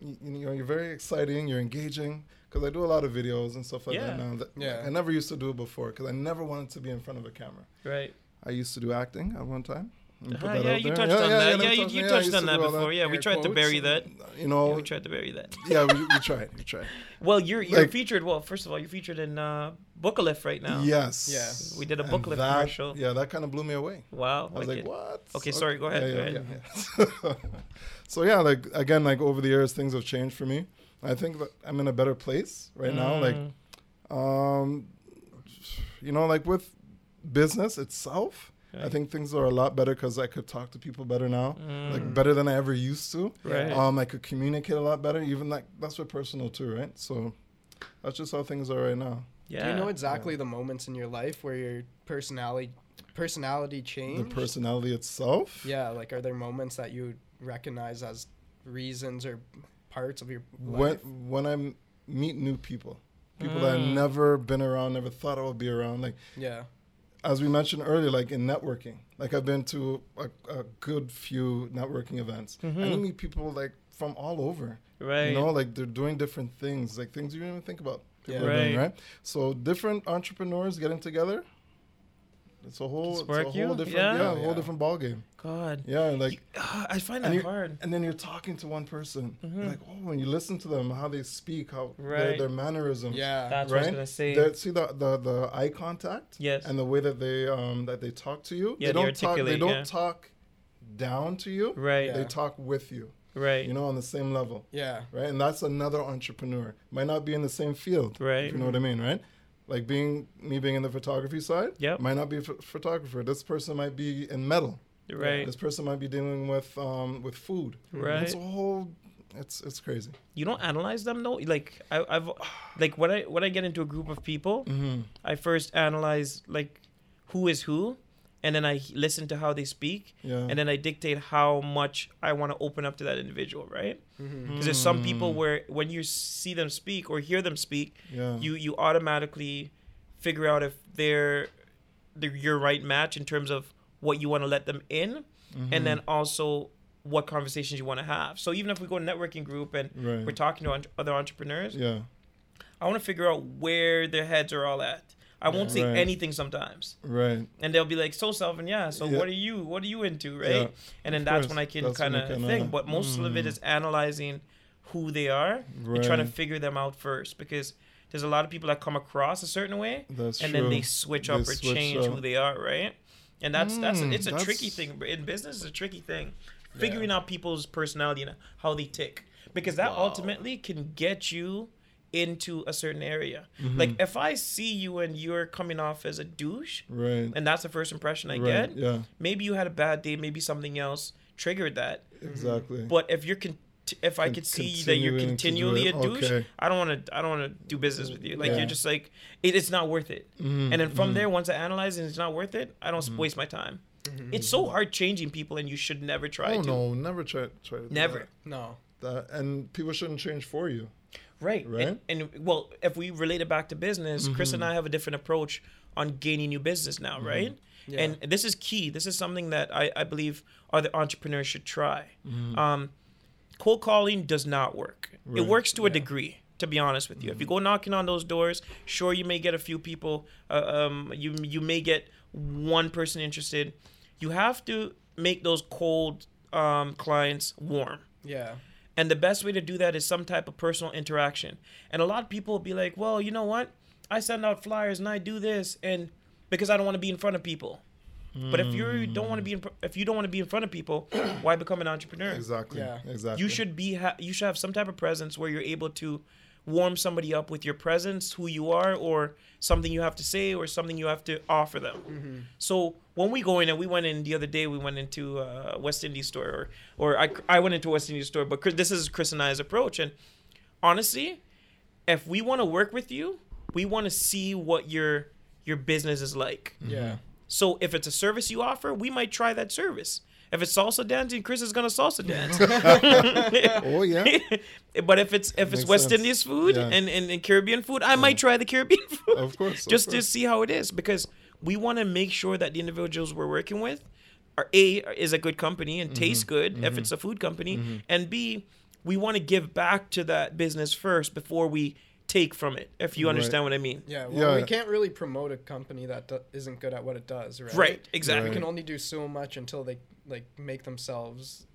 you, you know, you're very exciting, you're engaging." Because I do a lot of videos and stuff like Yeah. that now. That, Yeah. I never used to do it before because I never wanted to be in front of a camera. Right. I used to do acting at one time. Let me put Uh, that yeah, you there. touched on that. let Yeah, me you, you yeah, touched on to that do all before. Yeah, we tried to bury that. You know, Yeah, we tried to bury that. yeah, we, we tried, we tried. Well, you're you're Like- featured. Well, first of all, you're featured in uh, Bookalift right now. Yes. Yeah. We did a And Bookalift that- commercial. Yeah, that kind of blew me away. Wow. I was like, wicked. what? Okay, sorry, go ahead, Yeah, go yeah, yeah, yeah. so yeah, like again, like over the years, things have changed for me. I think that I'm in a better place right now. Like, Mm, um, you know, like with business itself, I think things are a lot better because I could talk to people better now, mm, like better than I ever used to. right. Um, I could communicate a lot better. Even like that's with personal too, right? So that's just how things are right now. yeah. Do you know exactly the moments in your life where your personality personality changed? The personality itself. Yeah, like are there moments that you recognize as reasons or parts of your when life? when I m- meet new people, people that I've Mm. never been around, never thought I would be around. Like Yeah. As we mentioned earlier, like in networking, like I've been to a, a good few networking events, and mm-hmm. you meet people like from all over. Right. You know, like they're doing different things, like things you didn't even think about. Yeah. are doing, Right. right? So different entrepreneurs getting together. It's a whole, it's a whole you? different, Yeah. yeah, a Yeah. whole different ball game. God. Yeah, like You- ah, I find and that you- hard. and then you're talking to one person, Mhm. like oh, when you listen to them, how they speak, how their, Right. their mannerisms, Yeah. That's what I was right? gonna say. They- see the, the the eye contact, Yes. and the way that they um that they talk to you. Yeah, they they don't talk. They don't yeah. talk down to you. Right. Yeah. They talk with you. Right. You know, on the same level, Yeah. right? And that's another entrepreneur. Might not be in the same field. Right. If you know what I mean, right? Like being me being in the photography side. Yep. Might not be a ph- photographer. This person might be in metal. Right. This person might be dealing with um with food. Right. It's a whole. It's it's crazy. You don't analyze them though. Like I, I've, like when I when I get into a group of people, Mm-hmm. I first analyze like who is who, and then I listen to how they speak, Yeah. and then I dictate how much I want to open up to that individual, right? Mm-hmm. Because there's some Mm. people where when you see them speak or hear them speak, yeah. you you automatically figure out if they're, they're your right match in terms of what you want to let them in, Mhm. and then also what conversations you want to have. So even if we go to networking group and right. we're talking to entre- other entrepreneurs, yeah. I want to figure out where their heads are all at. I won't say Right. anything sometimes, Right. and they'll be like, "So, Selvin, yeah. So, Yeah. what are you? What are you into, right?" Yeah, and then of that's course. when I can kind of think. But most of it Mm. analyzing who they are and trying to figure them out first, because there's a lot of people that come across a certain way, That's and true. then they switch up They or switch change up. who they are, right? And that's that's Mm, it's a tricky thing in business. It's a tricky thing, figuring out people's personality and how they tick, because that Wow. ultimately can get you into a certain area. Mm-hmm. Like if I see you and you're coming off as a douche, Right. and that's the first impression I right. get, Yeah. maybe you had a bad day, maybe something else triggered that. Exactly. But if you're con- if I Con- could see that you're continuing to do continually a douche, okay. I don't want to. I don't want to do business with you. Like Yeah. you're just like it, it's not worth it. Mhm, And then from mhm. there, once I analyze and it's not worth it, I don't Mm-hmm. waste my time. It's so hard changing people, and you should never try Oh to. no, never try try to do Never. No. that. that. And people shouldn't change for you. Right. Right? And, and well, if we relate it back to business, Chris and I have a different approach on gaining new business now, right? Yeah. And this is key. This is something that I, I believe other entrepreneurs should try. Um, cold calling does not work. It works to a degree, to be honest with you. If you go knocking on those doors, sure you may get a few people. Uh, um, you you may get one person interested. You have to make those cold um, clients warm. Yeah. And the best way to do that is some type of personal interaction. And a lot of people will be like, well, you know what? I send out flyers and I do this and because I don't want to be in front of people. But if you don't want to be in, if you don't want to be in front of people, why become an entrepreneur? Exactly. Yeah. Exactly. You should be ha- you should have some type of presence where you're able to warm somebody up with your presence, who you are, or something you have to say, or something you have to offer them. So when we go in, and we went in the other day, we went into uh, West Indies store, or or I I went into a West Indies store, but Chris- this is Chris and I's approach, and honestly, if we want to work with you, we want to see what your your business is like. Yeah. So if it's a service you offer, we might try that service. If it's salsa dancing, Chris is gonna salsa dance. Oh yeah. but if it's if it's Makes West sense. Indies food Yeah. and, and, and Caribbean food, I might try the Caribbean food Of course. of just to see how it is because we want to make sure that the individuals we're working with are a is a good company and tastes Mm-hmm. good if it's a food company, and b we want to give back to that business first before we take from it. If you Right. understand what I mean. Yeah. Well, we can't really promote a company that do- isn't good at what it does, right? Right. Exactly. We can only do so much until they like make themselves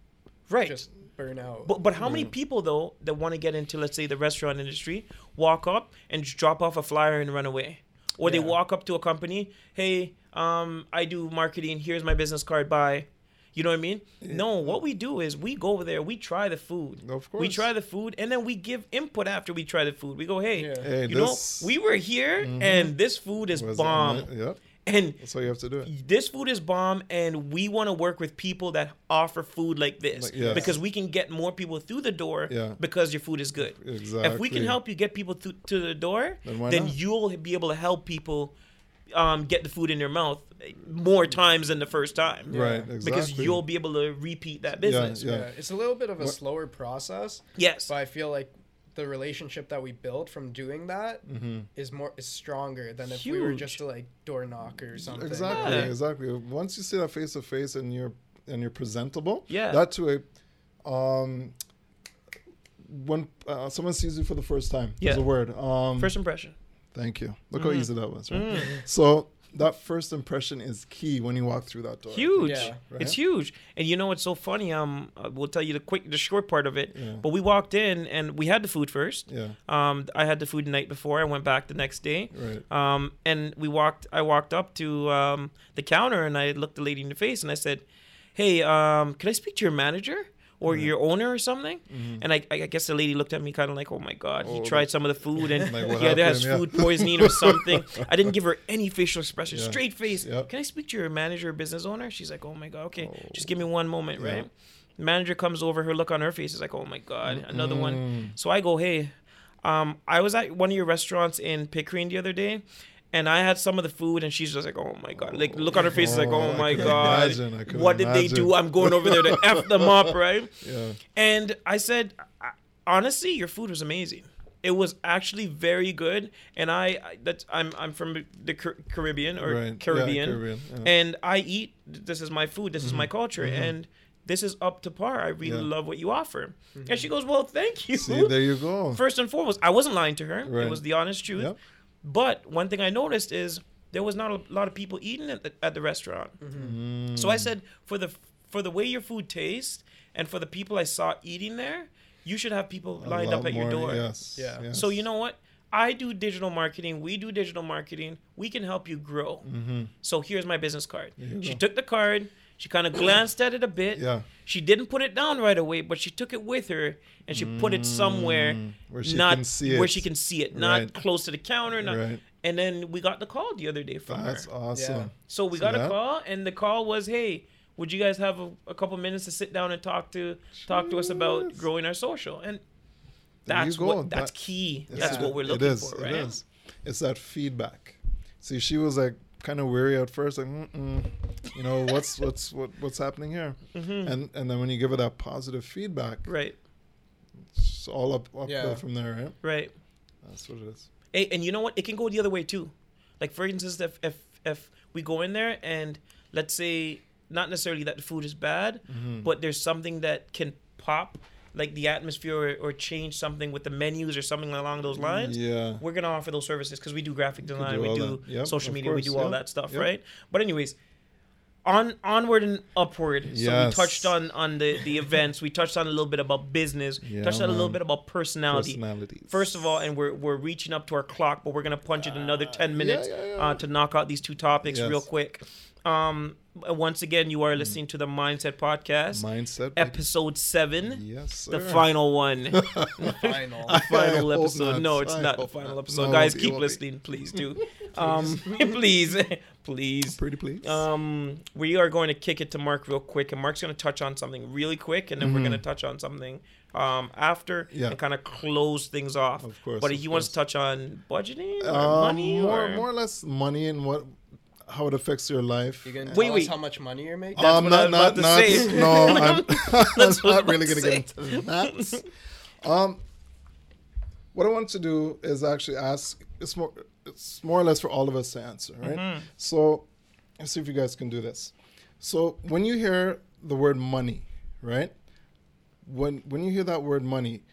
Right. just burn out. But but how many people though that want to get into let's say the restaurant industry walk up and just drop off a flyer and run away, or they walk up to a company, hey, um, I do marketing. Here's my business card. Bye. You know what I mean? No, what we do is we go over there, we try the food. Of course. We try the food and then we give input after we try the food. We go, hey, Yeah. Hey, you this know, we were here mm-hmm. and this food is was- bomb. Yep. And That's how you have to do it. this food is bomb and we want to work with people that offer food like this Like, yes. because we can get more people through the door Yeah. because your food is good Exactly. if we can help you get people through to the door Then then you'll be able to help people um, get the food in their mouth more times than the first time Right. Exactly. because you'll be able to repeat that business yeah. yeah. It's a little bit of a What- slower process, yes but I feel like the relationship that we build from doing that is Mm-hmm. more is stronger than if we were just to like door knock or something. Exactly, Yeah. exactly. Once you see that face to face and you're and you're presentable, Yeah. that to a um when uh, someone sees you for the first time, there's Yeah. a word. Um, first impression thank you. Look Mm. how easy that was, right? So that first impression is key when you walk through that door. huge Yeah. Right? it's huge and you know what's so funny um uh, we'll tell you the quick the short part of it Yeah. but we walked in and we had the food first Yeah, Um, I had the food the night before. I went back the next day. right. Um, and we walked. I walked up to um, the counter and I looked the lady in the face and I said, "Hey, um, can I speak to your manager or your owner or something?" And I, I guess the lady looked at me kind of like, "Oh my god, he Mm-hmm. Oh, tried some of the food and Like, he either has? Yeah. food poisoning or something." I didn't give her any facial expression, Yeah. straight face. Yep. Can I speak to your manager or business owner? She's like, "Oh my god, okay, Oh. just give me one moment, Yeah. right?" Manager comes over. Her look on her face is like, "Oh my god, another one." Mm. So I go, hey, um, I was at one of your restaurants in Pickering the other day, and I had some of the food, and she's just like, oh my god, like look on her face is like, Oh, oh my god, imagine, what did they do? I'm going over there to f them up, right? Yeah. And I said, honestly, your food was amazing. It was actually very good, and I, that's I'm I'm from the Caribbean or Right. Yeah, Caribbean, Caribbean, yeah. and I eat. This is my food. This is my culture, and this is up to par. I really Mm-hmm. Yeah. love what you offer. And she goes, well, thank you. See, there you go. First and foremost, I wasn't lying to her. It was the honest truth. Yep. But one thing I noticed is there was not a lot of people eating at the, at the restaurant. Mm. So I said, for the for the way your food tastes and for the people I saw eating there, you should have people lined up at your door. Yes. Yeah. yes. So you know what? I do digital marketing. We do digital marketing. We can help you grow. Mm-hmm. So here's my business card. She go. took the card. She kind of glanced at it a bit. Yeah. She didn't put it down right away, but she took it with her and she put it somewhere Mm, where she not can see where it. she can see it, not Right. close to the counter. Not, Right. And then we got the call the other day from her. That's her. awesome. So we See got a call, and the call was, "Hey, would you guys have a, a couple minutes to sit down and talk to talk to us about growing our social?" And that's what that's That- key. That's that- what we're looking is, for, right? It is. It's that feedback. See, she was like kind of weary at first, like, Mm-mm, you know, what's what's what, what's happening here? Mhm. And and then when you give her that positive feedback, Right, it's all up uphill Yeah. from there, right? right. That's what it is. Hey, and you know what? It can go the other way too. Like for instance, if if if we go in there and let's say not necessarily that the food is bad, Mm-hmm. but there's something that can pop, like the atmosphere or, or change something with the menus or something along those lines. Yeah. We're gonna offer those services because we do graphic design, do we do. Yep, social media, we do all that stuff, yep. right? But anyways, on onward and upward. So we touched on on the the events. We touched on a little bit about business. Yeah, touched on a little bit about personality. Personalities. First of all, and we're we're reaching up to our clock, but we're gonna punch it another ten minutes yeah, yeah. Uh, to knock out these two topics Yes. real quick. Um, once again, you are listening to the Mindset Podcast, mindset. baby. episode seven, Yes, the final one, Final. I final hope episode. not. No, it's I not the final not. episode. No, Guys, keep won't be. listening, please do. Um, please, please. Pretty please. Um, we are going to kick it to Mark real quick, and Mark's going to touch on something really quick, and then we're going to touch on something um, after Mm-hmm. Yeah. and kind of close things off. Of course, But of he wants to touch on budgeting or Um, money more, or more or less money and what, how it affects your life. You gonna Wait, tell wait. us how much money you're making? That's um, what I not, was not, about to not, say. no, I'm, That's I'm what I was not really gonna to get into that. Um, what I want to do is actually ask. It's more, it's more or less for all of us to answer, right? Mm-hmm. So, let's see if you guys can do this. So, when you hear the word money, right? When when you hear that word money,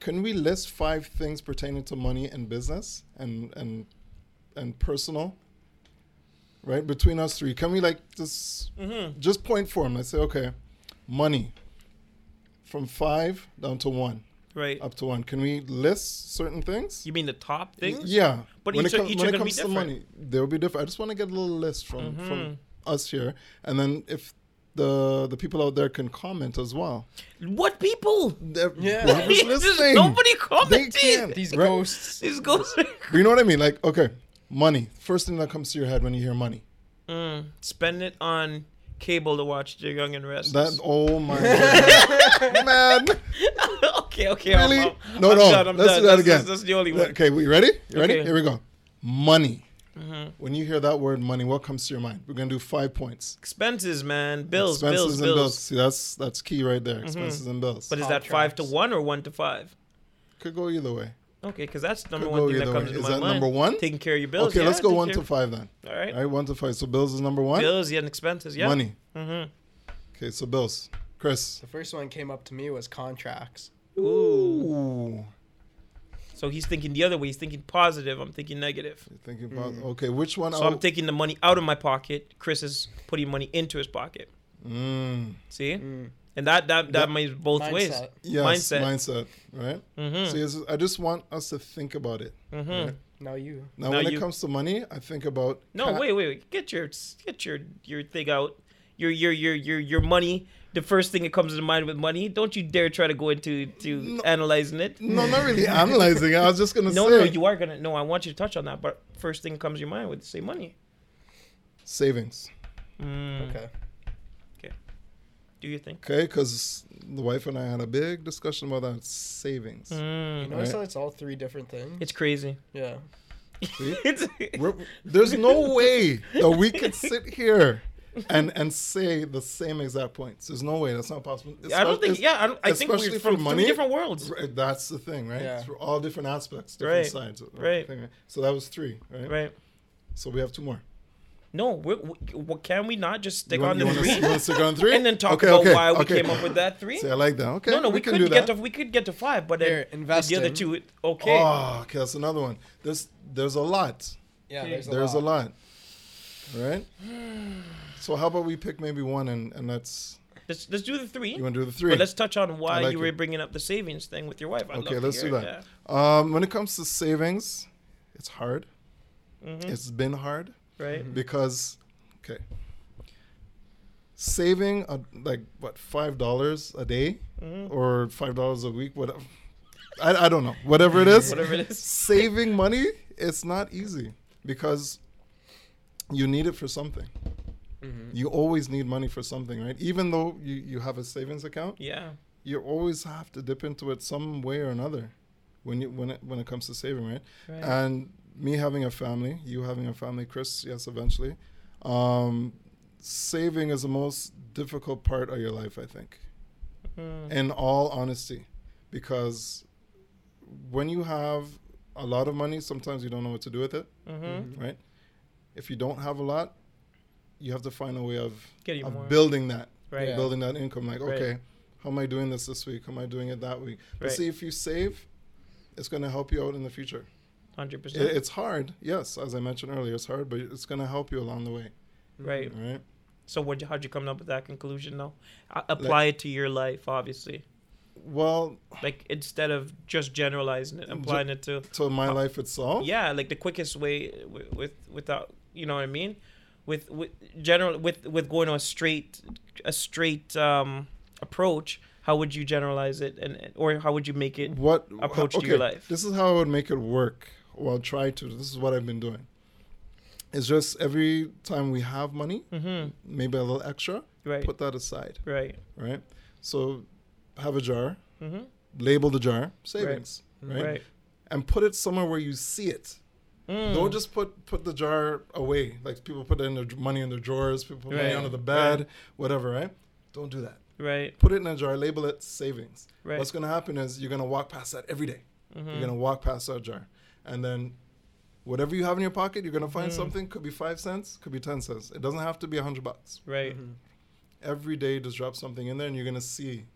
can we list five things pertaining to money and business and and and personal? Right between us three, can we like just Mm-hmm. just point for them? Let's say, okay, money from five down to one, right? up to one. Can we list certain things? You mean the top things? Yeah, But when each it, are- com- each when are it gonna be comes to money, they'll be different. I just want to get a little list from Mm-hmm. from us here, and then if the the people out there can comment as well. What people? They're- Yeah. whoever's There's listening, nobody they commented. can. These Right? ghosts. These ghosts. You know what I mean? Like, okay, money. First thing that comes to your head when you hear money. mm, spend it on cable to watch The Young and Restless. That oh my god, man. okay, okay. I'm- Really? I'm, no, I'm no. done, I'm Let's done. do that That's- again. That's, that's the only one. Okay, we ready? You ready? Okay. Here we go. Money. Mm-hmm. When you hear that word money, what comes to your mind? We're gonna do five points. Expenses, man. Bills, Expenses bills, and bills. See, that's that's key right there. Expenses and bills. But is that five to one or one to five? Could go either way. Okay, because that's number Could one thing that comes way. to Is my that mind. number one? Taking care of your bills. okay, yeah, let's go one care to five then. All right. All right, one to five. So bills is number one. Bills, yeah, and expenses, yeah. Money. Mm-hmm. Okay, so bills. Chris. The first one came up to me was contracts. Ooh. Ooh. So he's thinking the other way. He's thinking positive. I'm thinking negative. You're thinking about okay, which one? So I'm taking the money out of my pocket. Chris is putting money into his pocket. Mm, See, Mm. And that that that, That- means both ways. Mindset. yes, Mindset. mindset. Right. Mm-hmm. See, it's- I just want us to think about it. mm-hmm. right? Now you. Now, Now when you- it comes to money, I think about No, ca- wait, wait, wait. Get your get your your thing out. Your your your your your money. The first thing that comes to mind with money. Don't you dare try to go into to No. analyzing it. No, not really analyzing. it. I was just gonna No, say no, no, you are gonna. No, I want you to touch on that. But first thing comes to your mind with say money. savings. Mm, Okay. Do you think? Okay, because the wife and I had a big discussion about that savings. Mm, You notice Right. how it's all three different things? it's crazy. yeah. See? There's no way that we could sit here and and say the same exact points. There's no way. That's not possible. I don't think. Yeah, I, don't, I think we're especially from for money. three different worlds. Right, That's the thing, right? Yeah. Through all different aspects, different Right, sides. of the right. So that was three, right? Right. So we have two more. No, we, we, well, can we not just stick you on want, the you three want to stick on three? and then talk Okay, about okay, why we came up with that three? See, I like that. Okay. no, no, we, can could do get that. to we could get to five, but then Here, the investing. other two, okay. Oh, okay. That's another one. There's there's a lot. Yeah, Yeah. there's a There's lot. a lot. Right? So how about we pick maybe one and, and let's Let's let's do the three. you want to do the three? But let's touch on why like you were it. bringing up the savings thing with your wife. I'd Okay, love let's do hear it, that. yeah. Um, when it comes to savings, it's hard. Mhm. It's been hard Right. because, okay, saving a, like what five dollars a day Mm-hmm. or five dollars a week, whatever. I, I don't know. Whatever it is, Whatever it is. saving money, it's not easy because you need it for something. Mm-hmm. You always need money for something, right? Even though you, you have a savings account, Yeah. you always have to dip into it some way or another when you when it when it comes to saving, right? Right. And me having a family, you having a family, Chris, yes, eventually. Um, saving is the most difficult part of your life, I think Mm. in all honesty because when you have a lot of money sometimes you don't know what to do with it Mm-hmm. right if you don't have a lot you have to find a way of, of building that Right. Yeah. building that income like Right. okay how am i doing this this week how am i doing it that week but Right. see if you save it's going to help you out in the future Hundred it, percent. it's hard yes as i mentioned earlier it's hard but it's going to help you along the way Right. right So what? How'd you come up with that conclusion? though? A- apply it to your life, obviously. well Like instead of just generalizing it, applying it to to my life itself yeah, like the quickest way with, with without you know what I mean, with with general with with going on a straight a straight um approach. How would you generalize it, and and- or how would you make it? what approach to your life. This is how I would make it work. Well, try to. This is what I've been doing. It's just every time we have money, Mm-hmm. maybe a little extra, Right. put that aside, right. right? So have a jar, Mm-hmm. label the jar savings, right? Right. And put it somewhere where you see it. Mm. Don't just put put the jar away. Like people put in their money in their drawers, people put money under the bed, whatever, right? Don't do that. Right. Put it in a jar, label it savings. Right. What's gonna happen is you're gonna walk past that every day. Mm-hmm. You're gonna walk past that jar, and then whatever you have in your pocket, you're gonna find Mm. something. Could be five cents, could be ten cents. It doesn't have to be a hundred bucks. Right. Every day, just drop something in there, and you're gonna see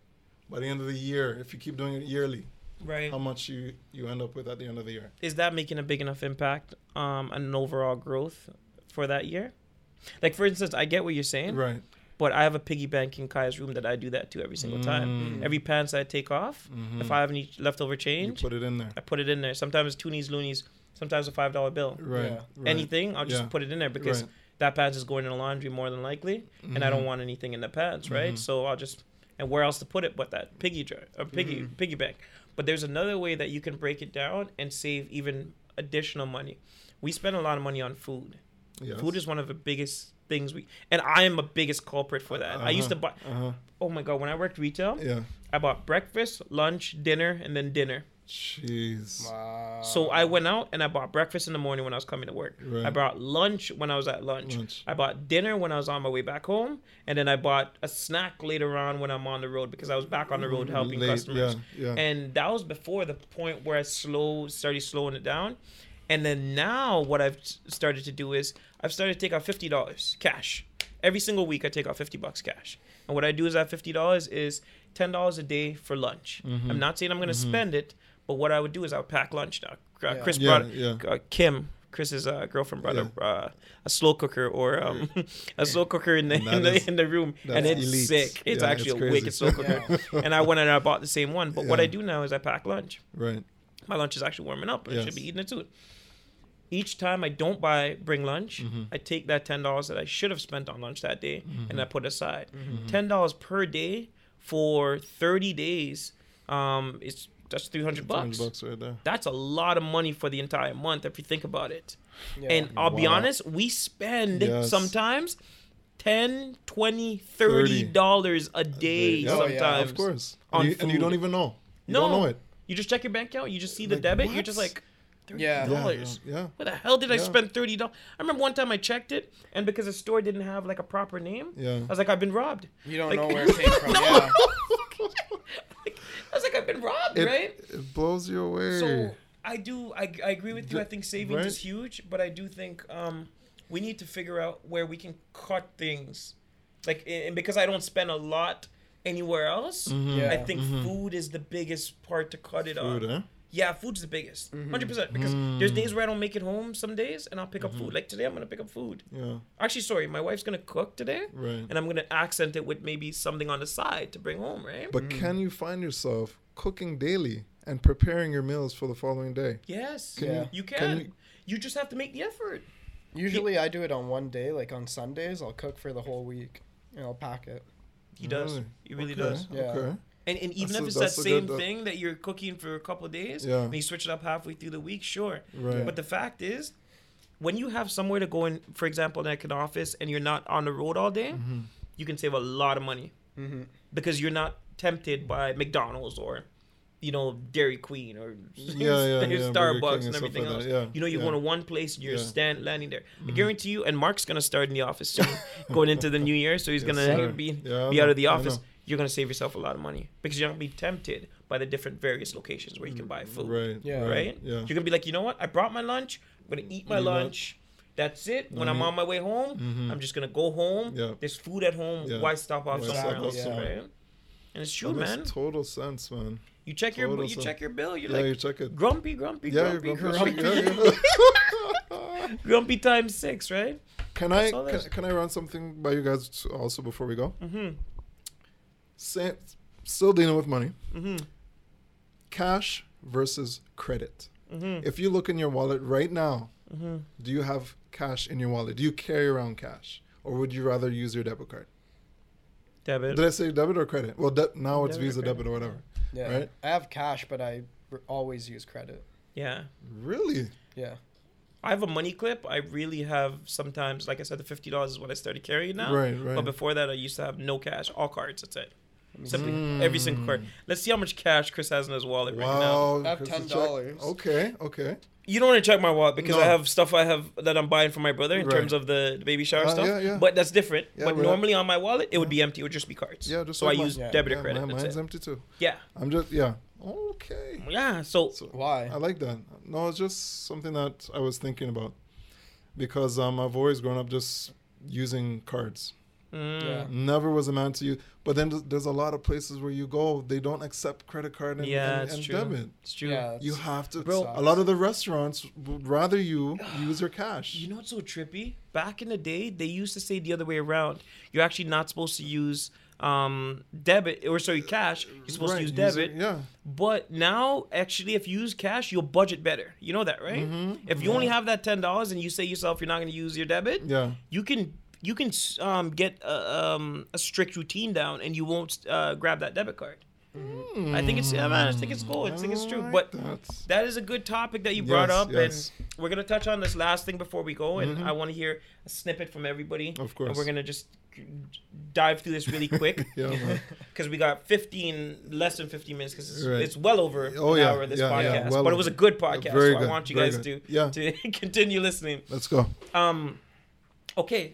by the end of the year, if you keep doing it yearly, Right. how much you you end up with at the end of the year. is that making a big enough impact um on overall growth for that year like for instance i get what you're saying Right. But i have a piggy bank in kai's room that i do that to every single time Mm. every pants i take off Mhm. if i have any leftover you change put it in there. i put it in there sometimes toonies loonies sometimes a five dollar bill Right. Yeah. right. anything i'll just Yeah. put it in there because Right. that pants is going in the laundry more than likely and i don't Mhm. want anything in the pants right Mhm. so i'll just and where else to put it but that piggy jar a piggy Mm-hmm. piggy bank but there's another way that you can break it down and save even additional money we spend a lot of money on food Yes. food is one of the biggest things we and i am a biggest culprit for that i used to buy Uh-huh. oh my god when i worked retail Yeah. i bought breakfast lunch dinner and then dinner Jeez. Wow. so I went out and I bought breakfast in the morning when I was coming to work. Right. I bought lunch when I was at lunch. Lunch. I bought dinner when I was on my way back home, and then I bought a snack later on when I'm on the road because I was back on the road helping Late, customers. Yeah. Yeah. And that was before the point where I slow started slowing it down. And then now what I've started to do is I've started to take out fifty dollars cash. Every single week I take out fifty bucks cash. And what I do is that fifty dollars is ten dollars a day for lunch. Mm-hmm. I'm not saying I'm gonna spend it, but what I would do is I would pack lunch now. Uh, Yeah. Chris Yeah, brought yeah. uh, Kim, Chris's uh, girlfriend brought a, uh, a slow cooker or um, a slow cooker in the in the, is- in the room, and it's elite. sick. It's Yeah, actually it's a crazy. wicked slow cooker. and I went and I bought the same one. But what I do now is I pack lunch. Right. My lunch is actually warming up. I should be eating it soon. Each time I don't buy bring lunch, Mm-hmm. I take that ten dollars that I should have spent on lunch that day Mm-hmm. and I put aside. Ten dollars per day for thirty days. Um, it's that's three hundred 200 bucks. bucks right there. That's a lot of money for the entire month if you think about it. Yeah. And I'll be honest, we spend Yes. sometimes 10 20 30 dollars a day Yeah, Oh, yeah, sometimes Of course. And you, and you don't even know. You No. don't know it. you just check your bank account you just see the Like, debit you're just like 30 Yeah. Yeah. dollars Yeah. yeah. where the hell did I spend thirty dollars? I remember one time I checked it, and because the store didn't have like a proper name, Yeah. I was like, I've been robbed. you don't like- know where it came from. Yeah. I was like, I've been robbed, It, right? it blows you away. So I do. I, I agree with you. I think savings Right. is huge, but I do think um, we need to figure out where we can cut things, like and because I don't spend a lot anywhere else. Yeah. I think food is the biggest part to cut it Food, on. eh? Yeah, food's the biggest, mm-hmm. 100 percent. Because there's mm. days where I don't make it home some days, and I'll pick up food. Mm-hmm. Like today, I'm gonna pick up food. Yeah. Actually, sorry, my wife's gonna cook today, Right. and I'm gonna accent it with maybe something on the side to bring home, right? But mm. can you find yourself cooking daily and preparing your meals for the following day? yes, Can Yeah. you, you can. can you, you- just have to make the effort. Usually I do it on one day, like on Sundays. I'll cook for the whole week. and I'll pack it. He does. Really? He really Okay, does. Yeah. Okay. And, and even That's if a- it's that same good, thing that you're cooking for a couple of days, Yeah. and you switch it up halfway through the week, sure. Right. But the fact is, when you have somewhere to go in, for example, like an office, and you're not on the road all day, Mm-hmm. you can save a lot of money Mm-hmm. because you're not tempted by McDonald's or, you know, Dairy Queen or Yeah, yeah, yeah, Starbucks and and everything like else. yeah, You know, you're yeah. going to one place and you're Yeah. Mm-hmm. stand landing there. I guarantee you, and Mark's gonna start in the office soon, going into the new year, so he's Yes, gonna sir. be Yeah, be out of the I office. Know. You're gonna save yourself a lot of money because you're not gonna be tempted by the different various locations where you can buy food Right. Yeah. right? Yeah. You're gonna be like, you know what? I brought my lunch. I'm gonna eat my You know. lunch. That's it. When I'm Mhm. on my way home, Mhm. I'm just gonna go home. Yeah. There's food at home. Yeah. Why stop off Why somewhere stop else? off somewhere? Right? And it's true, That makes man. total sense, man. You check your you sense. check your bill. You're yeah, like you check it. grumpy, grumpy, Yeah, you're grumpy, grumpy. grumpy, Yeah, yeah. grumpy times six, right? Can I That's all can, can I run something by you guys also before we go? Mm-hmm. Sa- still dealing with money. Mm-hmm. Cash versus credit. Mm-hmm. If you look in your wallet right now, Mm-hmm. do you have cash in your wallet? Do you carry around cash, or would you rather use your debit card? Debit. Did I say debit or credit? Well, de- now it's Debit Visa, credit, debit, or whatever. Yeah. Right. I have cash, but I r- always use credit. yeah. Really? Yeah. I have a money clip. I really have sometimes, like I said, the fifty dollars is what I started carrying now. Right, right. But before that, I used to have no cash, all cards. That's it. Simply Mm. every single card. Let's see how much cash Chris has in his wallet right now. Wow. I have Chris, check- $10. Okay, okay. You don't want to check my wallet because No. I have stuff I have that I'm buying for my brother in Right. terms of the, the baby shower Uh, stuff. yeah, yeah. But that's different. Yeah, but right. normally on my wallet, it would be empty. It would just be cards. Yeah, just so like I mine. use Yeah. debit Yeah, or credit. mine- that's mine's it. empty too. Yeah. I'm just yeah. Okay. Yeah. So So Why? I like that. No, it's just something that I was thinking about because um I've always grown up just using cards. mm, Yeah. Never was a man to use. But then there's- there's a lot of places where you go, they don't accept credit card and, Yeah, and, it's and true. debit. it's true. Yeah. You have to. Bro, a lot of the restaurants would rather you use your cash. You know what's so trippy? Back in the day, they used to say the other way around. You're actually not supposed to use um debit or sorry cash. You're supposed Right, to use use debit. it- yeah. But now, actually, if you use cash, you'll budget better. You know that, right? Mm-hmm. If you only have that ten dollars and you say yourself you're not going to use your debit, Yeah. you can you can um, get a, um, a strict routine down and you won't uh, grab that debit card. I think it's yeah, man. I think it's cool. I think it's true. But that. is a good topic that you brought Yes, up, yes. and we're gonna touch on this last thing before we go. And I want to hear a snippet from everybody. Of course, And we're gonna just dive through this really quick Yeah, because we got 15, less than 15 minutes because it's, Right. it's well over Oh, an yeah, hour of this yeah, podcast. yeah, well but it was a good podcast, Very so I want you guys good. to Yeah. to continue listening. Let's go. Um, okay.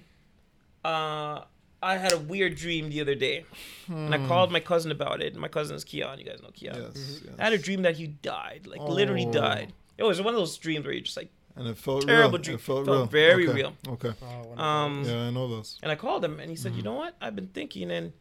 Uh, I had a weird dream the other day, and I called my cousin about it. My cousin is Keon. You guys know Keon. Hmm. Yes, yes. I had a dream that he died, like literally Oh. died. It was one of those dreams where you're just like, And it felt Terrible real. dream. It felt, Felt real. very okay. real. Okay. Oh, um, Yeah, I know those. and I called him, and he said, Mm-hmm. you know what? I've been thinking, and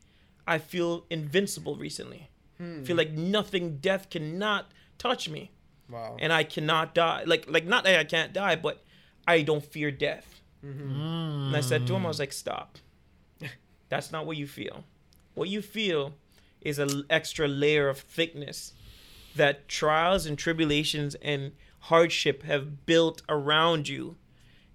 I feel invincible recently. I feel like nothing, death cannot touch me, wow. and I cannot die. Like, like not that I can't die, but I don't fear death. Mm. And I said to him, I was like, stop. That's not what you feel. What you feel is an extra layer of thickness that trials and tribulations and hardship have built around you,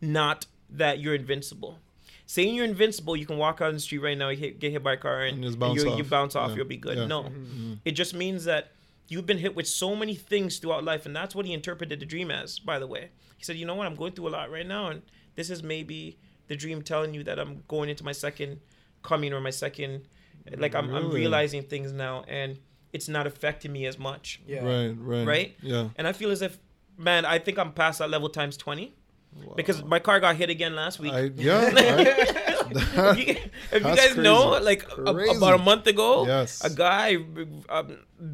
not that you're invincible. Saying you're invincible, you can walk out in the street right now, you hit, get hit by a car, and, And bounce you, you bounce off, Yeah. you'll be good. Yeah. No, Mm-hmm. it just means that you've been hit with so many things throughout life, and that's what he interpreted the dream as. By the way, he said, "You know what? I'm going through a lot right now, and this is maybe the dream telling you that I'm going into my second coming or my second, like I'm, I'm realizing things now, and it's not affecting me as much. yeah. Right, right. Right? Yeah. And I feel as if, man, I think I'm past that level times twenty." Because my car got hit again last week. I, yeah. I, if you, if you That's guys know, like a- about a month ago, Yes. a guy, a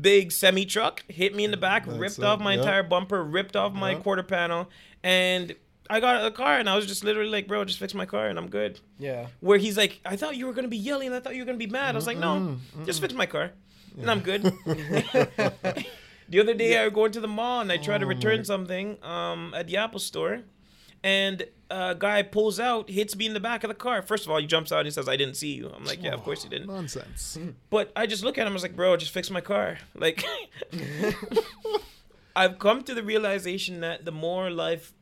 big semi truck, hit me in the back, That's ripped it, off my yeah. entire bumper, ripped off my quarter panel, and I got the car and I was just literally like, "Bro, just fix my car and I'm good." Yeah. Where he's like, "I thought you were gonna be yelling. I thought you were gonna be mad." I was like, "No, just fix my car, and I'm good." the other day, I was going to the mall and I tried to Oh return my- something um, at the Apple store, and a guy pulls out, hits me in the back of the car. First of all, he jumps out and he says, "I didn't see you." I'm like, "Yeah, of course you didn't." Nonsense. But I just look at him. I was like, "Bro, just fix my car." Like, I've come to the realization that the more life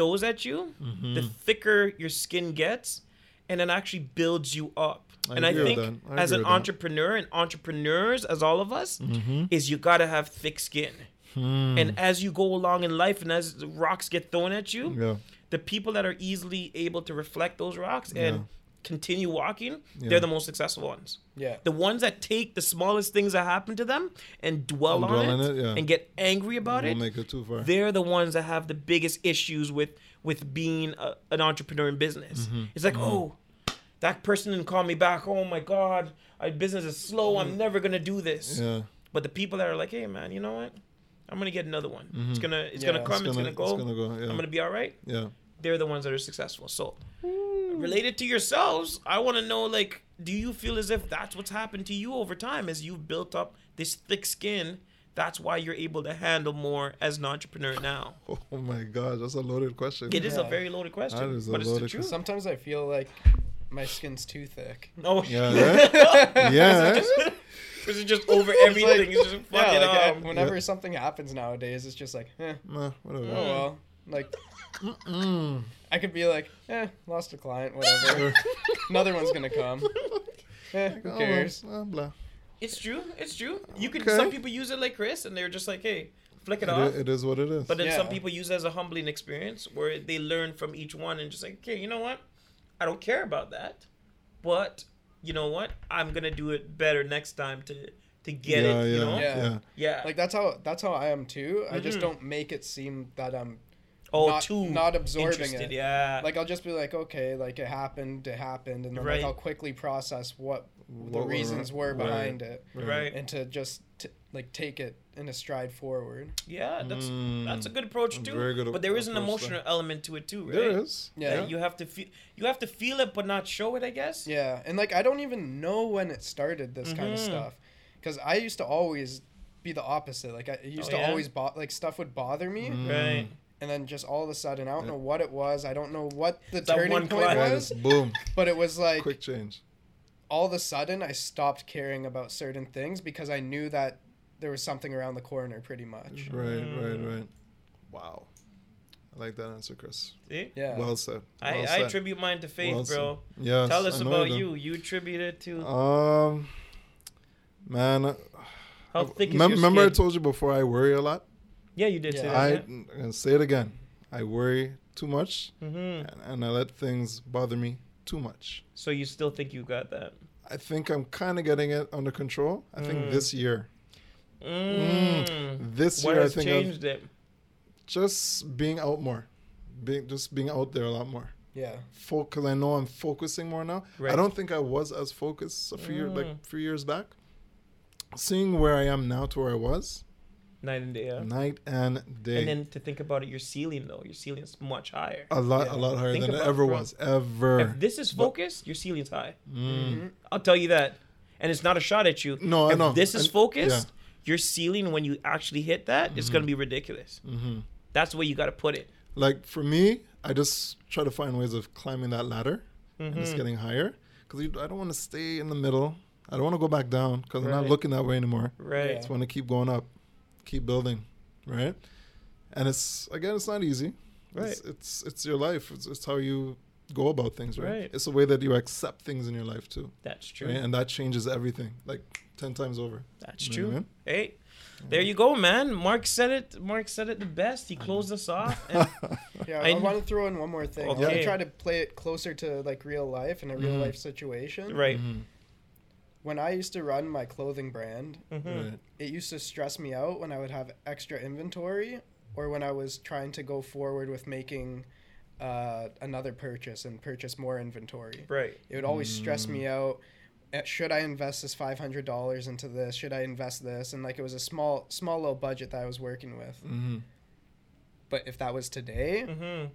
throws at you, Mm-hmm. the thicker your skin gets, and it actually builds you up. I and I think. I as an entrepreneur and entrepreneurs, as all of us, Mm-hmm. is you gotta have thick skin. Hmm. And as you go along in life, and as rocks get thrown at you, Yeah. the people that are easily able to reflect those rocks and Yeah. Continue walking, Yeah. they're the most successful ones. Yeah. The ones that take the smallest things that happen to them and dwell, And on, dwell it, it, yeah. and get angry about We'll it, make it too far. they're the ones that have the biggest issues with with being a, an entrepreneur in business. Mm-hmm. It's like, oh, that person didn't call me back. Oh my god, my business is slow. I'm never gonna do this. Yeah. But the people that are like, hey man, you know what? I'm gonna get another one. It's gonna it's gonna come. It's, Mm-hmm. It's gonna, gonna- go. it's gonna go, yeah. I'm gonna be all right. Yeah. They're the ones that are successful. So, related to yourselves, I want to know like, do you feel as if that's what's happened to you over time as you've built up this thick skin? That's why you're able to handle more as an entrepreneur now. Oh my gosh, that's a loaded question. It is a very loaded question, That is a but it's the truth. Sometimes I feel like my skin's too thick. Oh, Yeah. Right? yeah. right? Is it just over everything? like- it's just fuck yeah, like I- up. whenever Yeah. something happens nowadays, it's just like, eh, Nah, whatever. oh well. Like Mm. I could be like, eh, lost a client, whatever. Another one's gonna come. Eh, who Oh, cares? well, blah. It's true. It's true. You can. Okay. Some people use it like Chris, and they're just like, "Hey, flick it It, off." i- it is what it is. But then some people use it as a humbling experience where they learn from each one and just like, okay, you know what? I don't care about that, but you know what? I'm gonna do it better next time to to get yeah, it. You yeah, know? Yeah. yeah. Yeah. Like that's how that's how I am too. I just Mhm. don't make it seem that I'm oh, not, too not absorbing it. Yeah. Like I'll just be like, okay, like it happened, it happened, and then Right. like I'll quickly process what the What were- reasons were right. behind it, right. and to just t- like take it in a stride forward. Yeah. That's Mm. that's a good approach too. very good but there is an approach emotional element to it too, right? There is. Yeah. That You have to feel. You have to feel it, but not show it. I guess. Yeah, and like I don't even know when it started this kind of stuff, because I used to always be the opposite. Like I used Oh, to yeah? always bo- like stuff would bother me, Mm. Right. And then just all of a sudden I don't Yeah. know what it was. I don't know what the That turning one point client. Was, boom. but it was like Quick change. all of a sudden I stopped caring about certain things because I knew that there was something around the corner, pretty much. Right, Mm. right, right. Wow. I like that answer, Chris. See. Yeah. Well said. I, Well I said. attribute mine to faith, Well bro. Yes, Tell us about do. you. You attribute it to Um, man, uh, how thick is mem- your remember I told you before I worry a lot. Yeah, you did Yeah. say I that. I'm gonna say it again. I worry too much, hmm and, and I let things bother me too much. So you still think you got that? I think I'm kind of getting it under control. I think Mm. this year, Mm. this What year, I has think I've changed it? just being out more, being just being out there a lot more. Yeah. Because I know I'm focusing more now. Right. I don't think I was as focused a few years like Mm. few years back. Seeing where I am now to where I was, Night and day. Yeah. night and day. And then to think about it, your ceiling though, your ceiling's much higher. a lot, Yeah. a lot higher Think than it about it, ever was, ever. If this is But- focus, your ceiling's high. Mm. Mhm. I'll tell you that. And it's not a shot at you. No, I if know. this is And- focused, your ceiling when you actually hit that, it's Mhm. gonna be ridiculous. hmm That's the way you got to put it. Like for me, I just try to find ways of climbing that ladder and just Mhm. getting higher. Because I don't want to stay in the middle. I don't want to go back down because I'm not looking that way anymore. Right. Yeah. I just want to keep going up, keep building, right? And it's again, it's not easy. Right. It's it's, it's your life. It's, it's how you go about things, right? Right. It's the way that you accept things in your life too, That's true. right? And that changes everything, like ten times over. That's You know what I true. mean? Hey, there you go, man. Mark said it. Mark said it the best. He closed us off. And Yeah, I I, want to throw in one more thing. I want Okay. to try to play it closer to like real life and a real Mhm. life situation. right. Mhm. When I used to run my clothing brand, Mhm. It used to stress me out when I would have extra inventory or when I was trying to go forward with making uh, another purchase and purchase more inventory. Right. It would always stress me out. Uh, Should I invest this five hundred dollars into this? Should I invest this? And like it was a small, small little budget that I was working with. Mhm. But if that was today, Mm-hmm.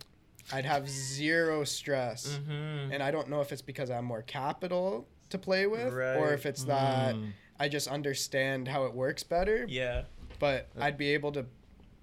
I'd have zero stress. Mm-hmm. And I don't know if it's because I have more capital to play with, or if it's that Mm. I just understand how it works better. Yeah. But I'd be able to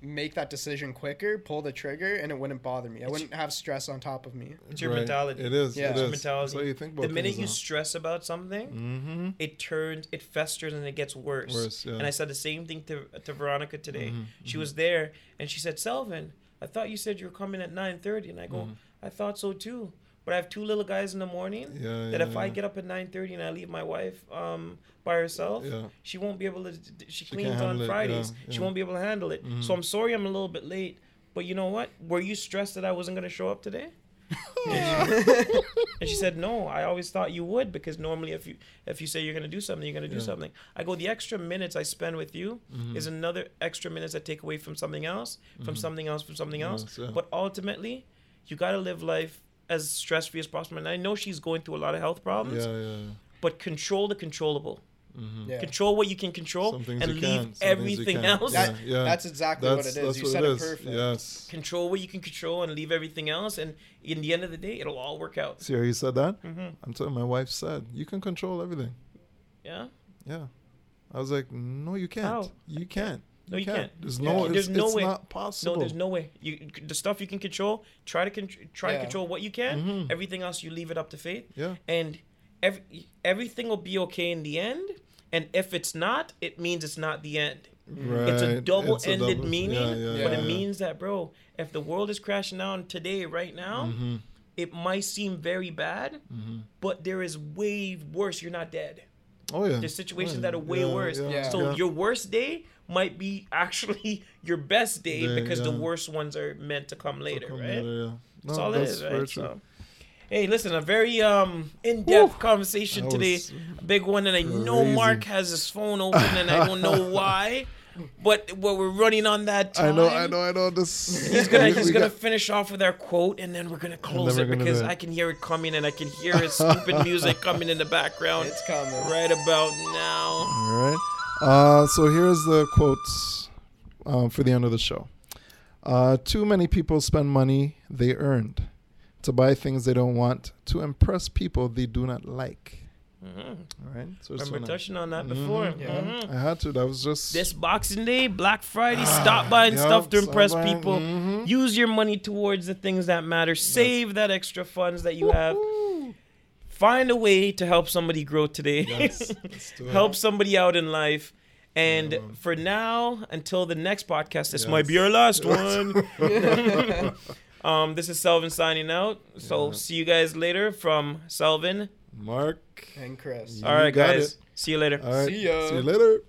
make that decision quicker, pull the trigger, and it wouldn't bother me. I It's- wouldn't have stress on top of me. It's your Right. mentality. It is. Yeah. It It's is. your mentality. That's how you think about The minute you now. stress about something, Mm-hmm. it turns, it festers, and it gets worse. Worse, yeah. And I said the same thing to to Veronica today. Mhm, She mhm. was there, and she said, "Selvin, I thought you said you were coming at 9.30. and I go, Mhm. "I thought so too." But I have two little guys in the morning Yeah, that yeah, if I get up at 9:30 and I leave my wife um, by herself, Yeah. she won't be able to. She, can't cleans on Fridays. She won't be able to handle it. So Mhm. I'm sorry I'm a little bit late. But you know what? Were you stressed that I wasn't gonna show up today? and she said, "No, I always thought you would because normally if you if you say you're gonna do something, you're gonna do Yeah. something." I go, "The extra minutes I spend with you Mhm. is another extra minutes I take away from something else, from Mhm. something else, from something else." But ultimately, you gotta live life as stress free as possible. And I know she's going through a lot of health problems, Yeah, yeah. but control the controllable. Mm-hmm. Yeah. Control what you can control and leave can, some things you everything else. That- Yeah, yeah. That's exactly what it is. That's You what said it it is. perfect. Yes. Control what you can control and leave everything else. And in the end of the day, it'll all work out. See how you said that? hmm I'm telling my wife said you can control everything. Yeah. Yeah. I was like, no, you can't. How? You can't. No, you can't. There's Yeah. no. There's it's, no it's way. not possible. No, there's no way. You the stuff you can control. Try to con- try Yeah. to control what you can. Mhm. Everything else you leave it up to fate. Yeah. And every everything will be okay in the end. And if it's not, it means it's not the end. Right. It's a double-ended double- meaning, Yeah, yeah, But yeah. it means that, bro, if the world is crashing down today, right now, Mhm. it might seem very bad, Mhm. but there is way worse. You're not dead. Oh yeah. There's situations Yeah, that are way yeah, worse. Yeah. So yeah. your worst day might be actually your best day Day, because the worst ones are meant to come later, Come right? later, yeah. That's all it that's is, right? true. So, hey, listen, a very um in-depth conversation That today, a big one, and I know. Mark has his phone open, and I don't know why, but well, we're running on that I know, I know, I know. This. He's gonna we- he's we gonna got- finish off with our quote, and then we're gonna close we're it gonna because it. I can hear it coming, and I can hear his stupid music coming in the background It's coming. right about now. All right. Uh, so here's the quotes um, for the end of the show. Uh, too many people spend money they earned to buy things they don't want to impress people they do not like. Mhm. All right. So it's Remember so touching on that Mhm, before. Yeah. Mhm. I had to. That was just This Boxing Day, Black Friday, stop buying Yup, stuff to impress buying- people. mhm. Use your money towards the things that matter. Save that extra funds that you have. Woo-hoo. Find a way to help somebody grow today. Yes, let's do it. help somebody out in life. And Yeah, for now, until the next podcast, this Yes. might be our last one. um, this is Selvin signing out. So Yeah. see you guys later from Selvin. Mark. And Chris. You All right, guys. it. See you later. All right. See ya. See you later.